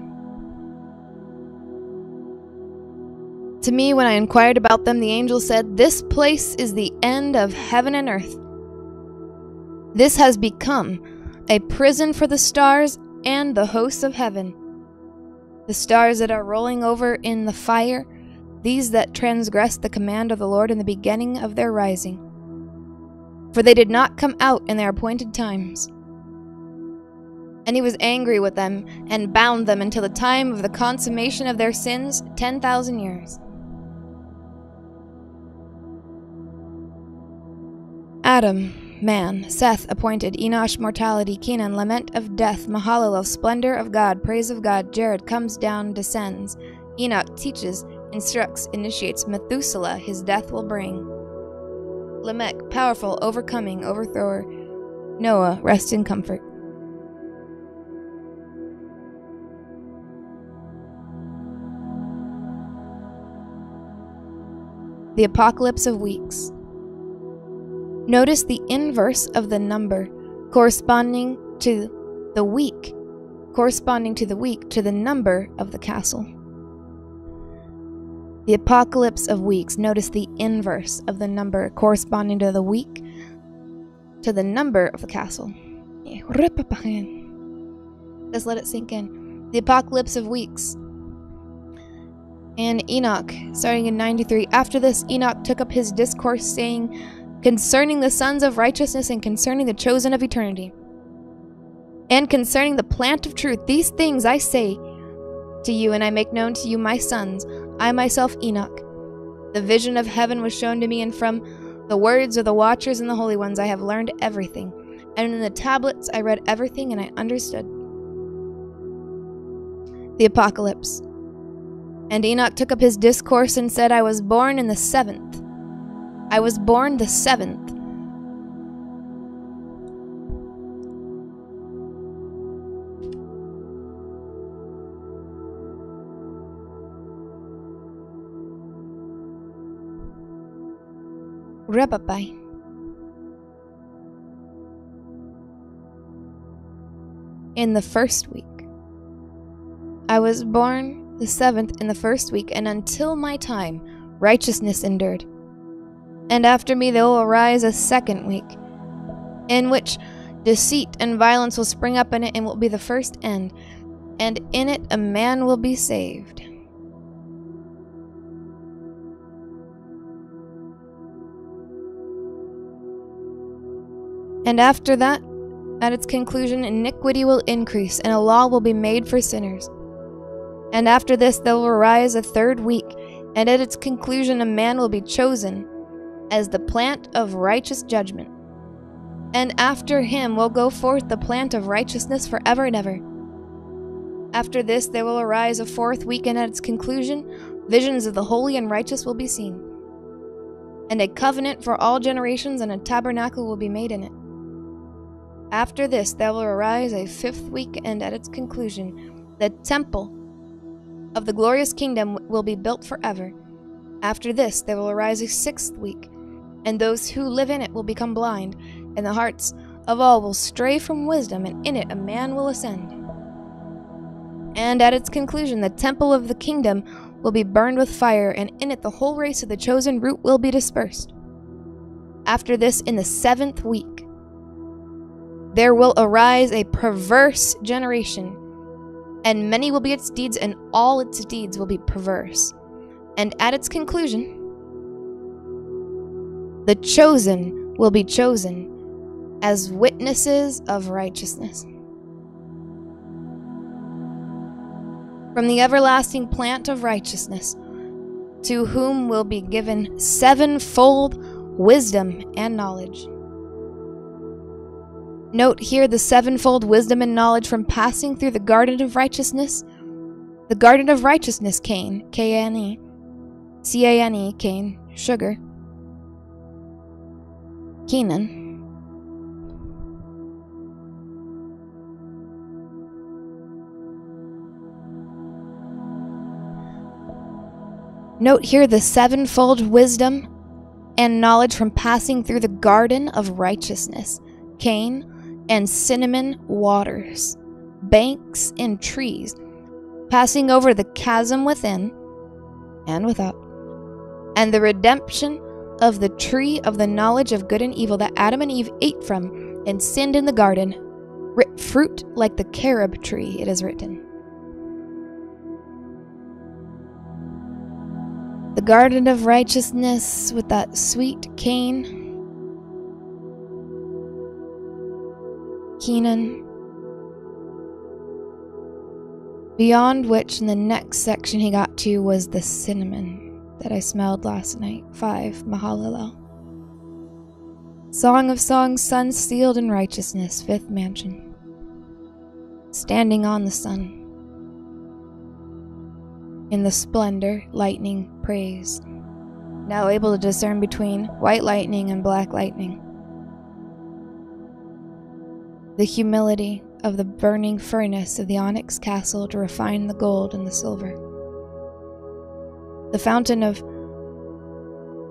To me, when I inquired about them, the angel said, This place is the end of heaven and earth. This has become a prison for the stars and the hosts of heaven. The stars that are rolling over in the fire, these that transgressed the command of the Lord in the beginning of their rising. For they did not come out in their appointed times. And he was angry with them and bound them until the time of the consummation of their sins, 10,000 years. Adam, man, Seth, appointed, Enosh, mortality, Kenan, lament of death, Mahalalel, splendor of God, praise of God, Jared comes down, descends, Enoch teaches, instructs, initiates, Methuselah, his death will bring. Lamech, powerful, overcoming, overthrower, Noah, rest in comfort. The apocalypse of weeks. Notice the inverse of the number corresponding to the week, corresponding to the week to the number of the castle. The apocalypse of weeks. Notice the inverse of the number corresponding to the week to the number of the castle. Eh, Just let it sink in. The apocalypse of weeks and Enoch, starting in 93. After this, Enoch took up his discourse, saying, Concerning the sons of righteousness and concerning the chosen of eternity. And concerning the plant of truth, these things I say to you, and I make known to you, my sons, I myself, Enoch. The vision of heaven was shown to me, and from the words of the watchers and the holy ones I have learned everything. And in the tablets I read everything, and I understood. The Apocalypse. And Enoch took up his discourse and said, I was born in the seventh. I was born the seventh. Rebabai. In the first week. I was born the seventh in the first week, and until my time, righteousness endured. And after me there will arise a second week, in which deceit and violence will spring up in it and will be the first end, and in it a man will be saved. And after that, at its conclusion, iniquity will increase, and a law will be made for sinners. And after this, there will arise a third week, and at its conclusion, a man will be chosen as the plant of righteous judgment. And after him will go forth the plant of righteousness forever and ever. After this, there will arise a fourth week, and at its conclusion, visions of the holy and righteous will be seen. And a covenant for all generations and a tabernacle will be made in it. After this, there will arise a fifth week, and at its conclusion, the temple of the glorious kingdom will be built forever. After this, there will arise a sixth week, and those who live in it will become blind, and the hearts of all will stray from wisdom, and in it a man will ascend. And at its conclusion, the temple of the kingdom will be burned with fire, and in it the whole race of the chosen root will be dispersed. After this, in the seventh week, there will arise a perverse generation, and many will be its deeds, and all its deeds will be perverse. And at its conclusion, the chosen will be chosen as witnesses of righteousness. From the everlasting plant of righteousness, to whom will be given sevenfold wisdom and knowledge. Note here the sevenfold wisdom and knowledge from passing through the garden of righteousness. The garden of righteousness, Cain, K N E, C A N E, cane, sugar. Kenan. Note here the sevenfold wisdom and knowledge from passing through the garden of righteousness. Cain, and cinnamon waters, banks and trees, passing over the chasm within and without, and the redemption of the tree of the knowledge of good and evil that Adam and Eve ate from and sinned in the garden, fruit like the carob tree, it is written. The garden of righteousness with that sweet Cain Kenan. Beyond which, in the next section he got to, was the cinnamon that I smelled last night. 5. Mahalalel. Song of Songs, Sun sealed in righteousness, fifth mansion. Standing on the sun. In the splendor, lightning, praise. Now able to discern between white lightning and black lightning the humility of the burning furnace of the onyx castle to refine the gold and the silver. The fountain of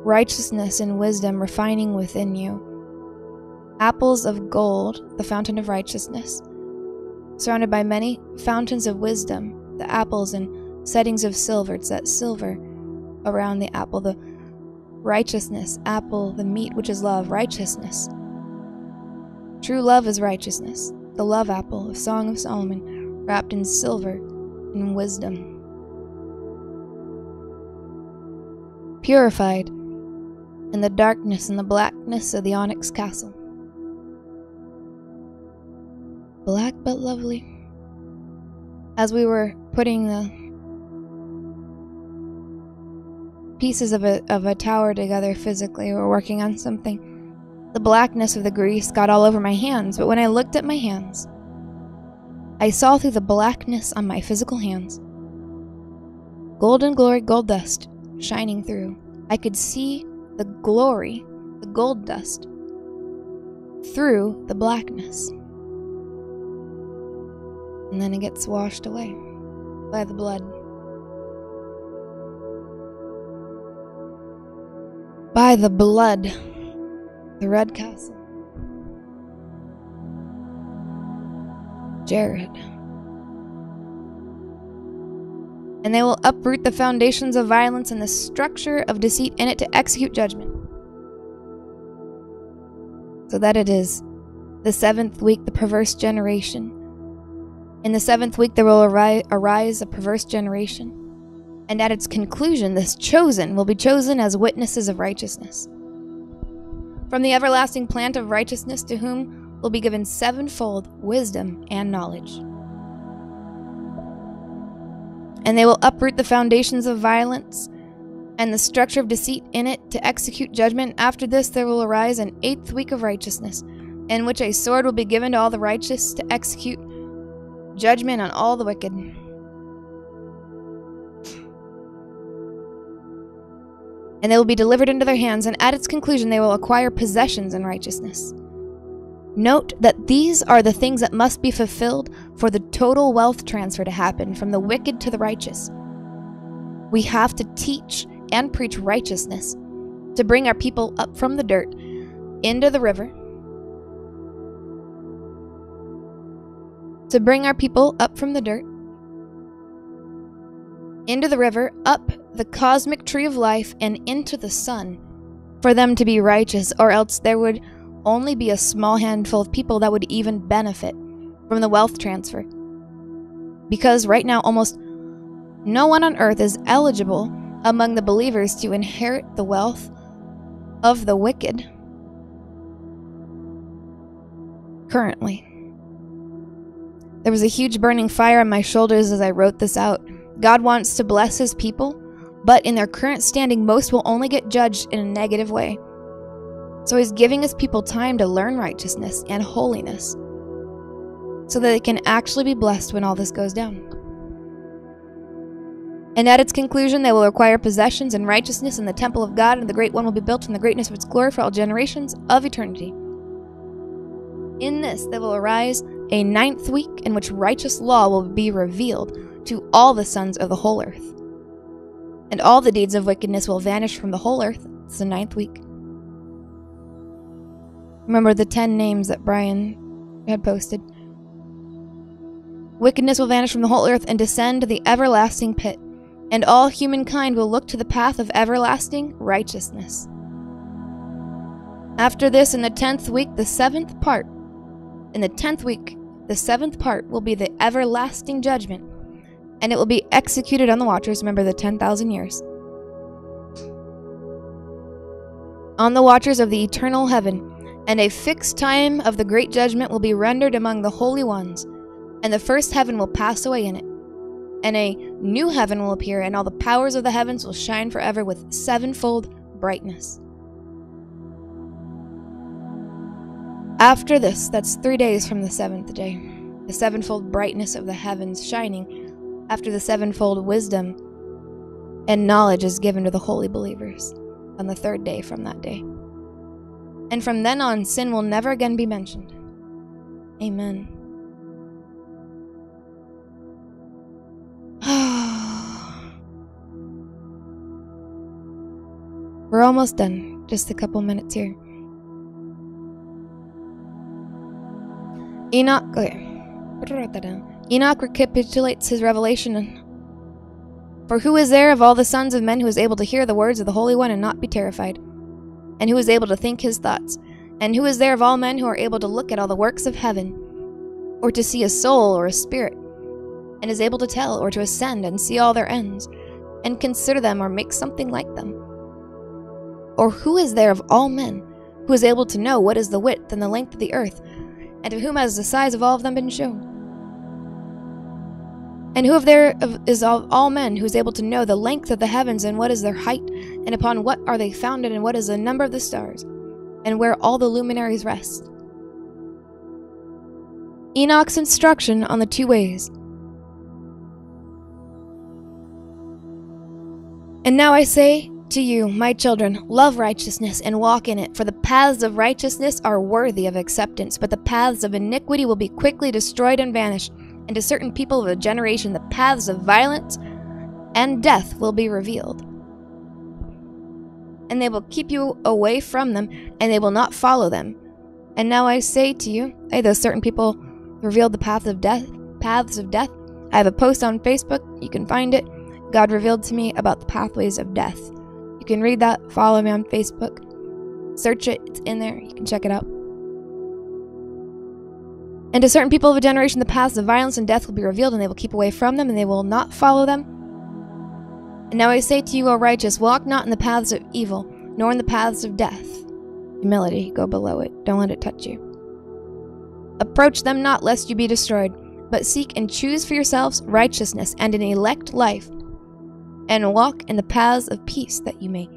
righteousness and wisdom refining within you. Apples of gold, the fountain of righteousness. Surrounded by many fountains of wisdom, the apples and settings of silver. It's that silver around the apple, the righteousness, apple, the meat which is love, righteousness. True love is righteousness, the love apple of Song of Solomon, wrapped in silver and wisdom. Purified in the darkness and the blackness of the onyx castle. Black but lovely. As we were putting the pieces of a, of a tower together physically, we were working on something. The blackness of the grease got all over my hands, but when I looked at my hands, I saw through the blackness on my physical hands golden glory gold dust shining through. I could see the glory, the gold dust, through the blackness. And then it gets washed away by the blood. By the blood, the red castle. Jared. And they will uproot the foundations of violence and the structure of deceit in it to execute judgment. So that it is the seventh week, the perverse generation. In the seventh week, there will arise a perverse generation. And at its conclusion, this chosen will be chosen as witnesses of righteousness. From the everlasting plant of righteousness, to whom will be given sevenfold wisdom and knowledge. And they will uproot the foundations of violence and the structure of deceit in it to execute judgment. After this, there will arise an eighth week of righteousness, in which a sword will be given to all the righteous to execute judgment on all the wicked. And they will be delivered into their hands, and at its conclusion, they will acquire possessions in righteousness. Note that these are the things that must be fulfilled for the total wealth transfer to happen from the wicked to the righteous. We have to teach and preach righteousness to bring our people up from the dirt into the river, to bring our people up from the dirt into the river, up the cosmic tree of life, and into the sun, for them to be righteous, or else there would only be a small handful of people that would even benefit from the wealth transfer. Because right now, almost no one on earth is eligible among the believers to inherit the wealth of the wicked. Currently, there was a huge burning fire on my shoulders as I wrote this out. God wants to bless his people, but in their current standing, most will only get judged in a negative way. So he's giving his people time to learn righteousness and holiness so that they can actually be blessed when all this goes down. And at its conclusion, they will acquire possessions and righteousness in the temple of God, and the great one will be built in the greatness of its glory for all generations of eternity. In this, there will arise a ninth week in which righteous law will be revealed to all the sons of the whole earth. And all the deeds of wickedness will vanish from the whole earth. It's the ninth week. Remember the 10 names that Brian had posted. Wickedness will vanish from the whole earth and descend to the everlasting pit, and all humankind will look to the path of everlasting righteousness. After this, in the tenth week, the seventh part, in the tenth week, the seventh part will be the everlasting judgment, and it will be executed on the watchers. Remember the 10,000 years. On the watchers of the eternal heaven, and a fixed time of the great judgment will be rendered among the holy ones, and the first heaven will pass away in it. And a new heaven will appear, and all the powers of the heavens will shine forever with sevenfold brightness. After this, that's three days from the seventh day, the sevenfold brightness of the heavens shining, after the sevenfold wisdom and knowledge is given to the holy believers on the third day from that day and from then on, sin will never again be mentioned. Amen. We're almost done. Just a couple minutes here. Enoch. Okay. Enoch recapitulates his revelation. For who is there of all the sons of men who is able to hear the words of the Holy One and not be terrified? and who is able to think his thoughts, and who is there of all men who are able to look at all the works of heaven, or to see a soul or a spirit, and is able to tell or to ascend and see all their ends, and consider them or make something like them? Or who is there of all men who is able to know what is the width and the length of the earth, And to whom has the size of all of them been shown? And who of there is of all men who is able to know the length of the heavens and what is their height, and upon what are they founded, and what is the number of the stars, and where all the luminaries rest? Enoch's instruction on the two ways. And now I say to you, my children, love righteousness and walk in it, for the paths of righteousness are worthy of acceptance, but the paths of iniquity will be quickly destroyed and vanished and to certain people of a generation the paths of violence and death will be revealed. And they will keep you away from them, and they will not follow them. And now I say to you, hey, those certain people revealed the path of death, paths of death. I have a post on Facebook, you can find it. God revealed to me about the pathways of death. You can read that, follow me on Facebook. Search it, it's in there, you can check it out. And to certain people of a generation, the paths of violence and death will be revealed, and they will keep away from them, and they will not follow them. And now I say to you, O righteous, walk not in the paths of evil, nor in the paths of death. Humility, go below it. Don't let it touch you. Approach them not, lest you be destroyed, but seek and choose for yourselves righteousness and an elect life, and walk in the paths of peace, that you may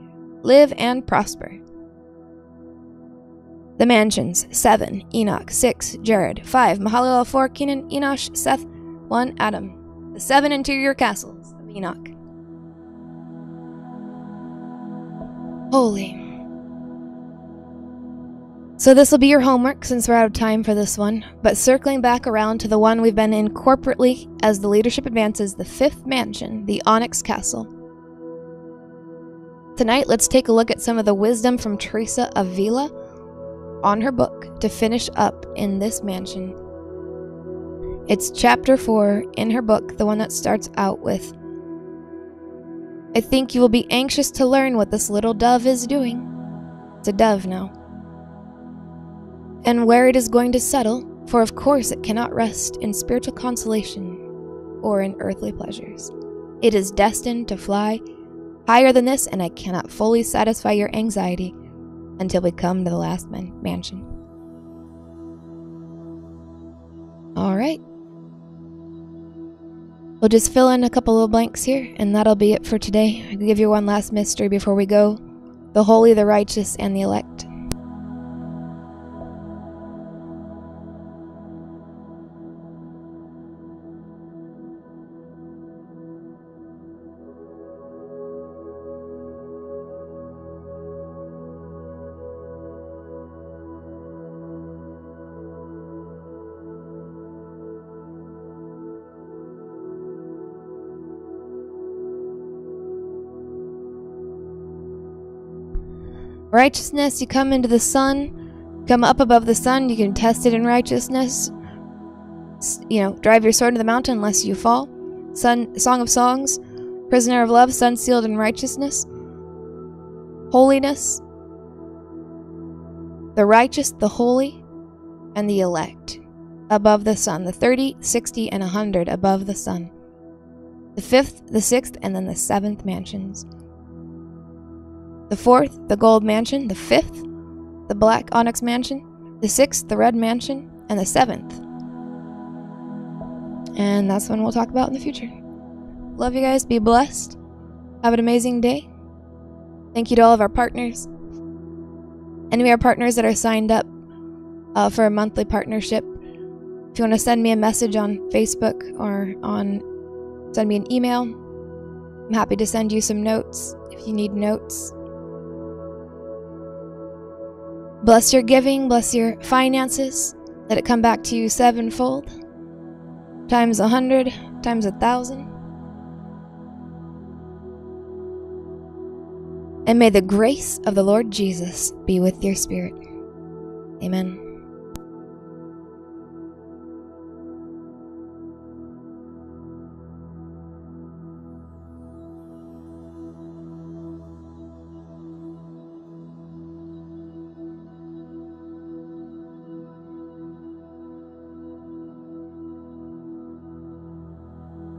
live and prosper. The mansions 7. Enoch 6. Jared 5. Mahalalel 4. Kenan Enosh Seth 1. Adam. The seven interior castles of Enoch. Holy. So this will be your homework since we're out of time for this one, but circling back around to the one we've been in corporately as the leadership advances, the fifth mansion, the Onyx Castle. Tonight, let's take a look at some of the wisdom from Teresa Avila on her book to finish up in this mansion. It's chapter 4 in her book, the one that starts out with I think you will be anxious to learn what this little dove is doing. It's a dove now. And where it is going to settle, for of course it cannot rest in spiritual consolation or in earthly pleasures. It is destined to fly higher than this, and I cannot fully satisfy your anxiety until we come to the last man- mansion. All right. We'll just fill in a couple of blanks here, and that'll be it for today. I'll give you one last mystery before we go the holy, the righteous, and the elect. Righteousness, you come into the sun, come up above the sun, you can test it in righteousness. You know, drive your sword into the mountain unless you fall. Sun, Song of Songs, Prisoner of Love, sun sealed in righteousness. Holiness, the righteous, the holy, and the elect above the sun. The 30, 60, and 100 above the sun. The fifth, the sixth, and then the seventh mansions. The fourth, the gold mansion. The fifth, the black onyx mansion. The sixth, the red mansion. And the seventh. And that's one we'll talk about in the future. Love you guys. Be blessed. Have an amazing day. Thank you to all of our partners. Any of our partners that are signed up uh, for a monthly partnership. If you want to send me a message on Facebook or on send me an email, I'm happy to send you some notes if you need notes. Bless your giving, bless your finances. Let it come back to you sevenfold, times a hundred, times a thousand. And may the grace of the Lord Jesus be with your spirit. Amen.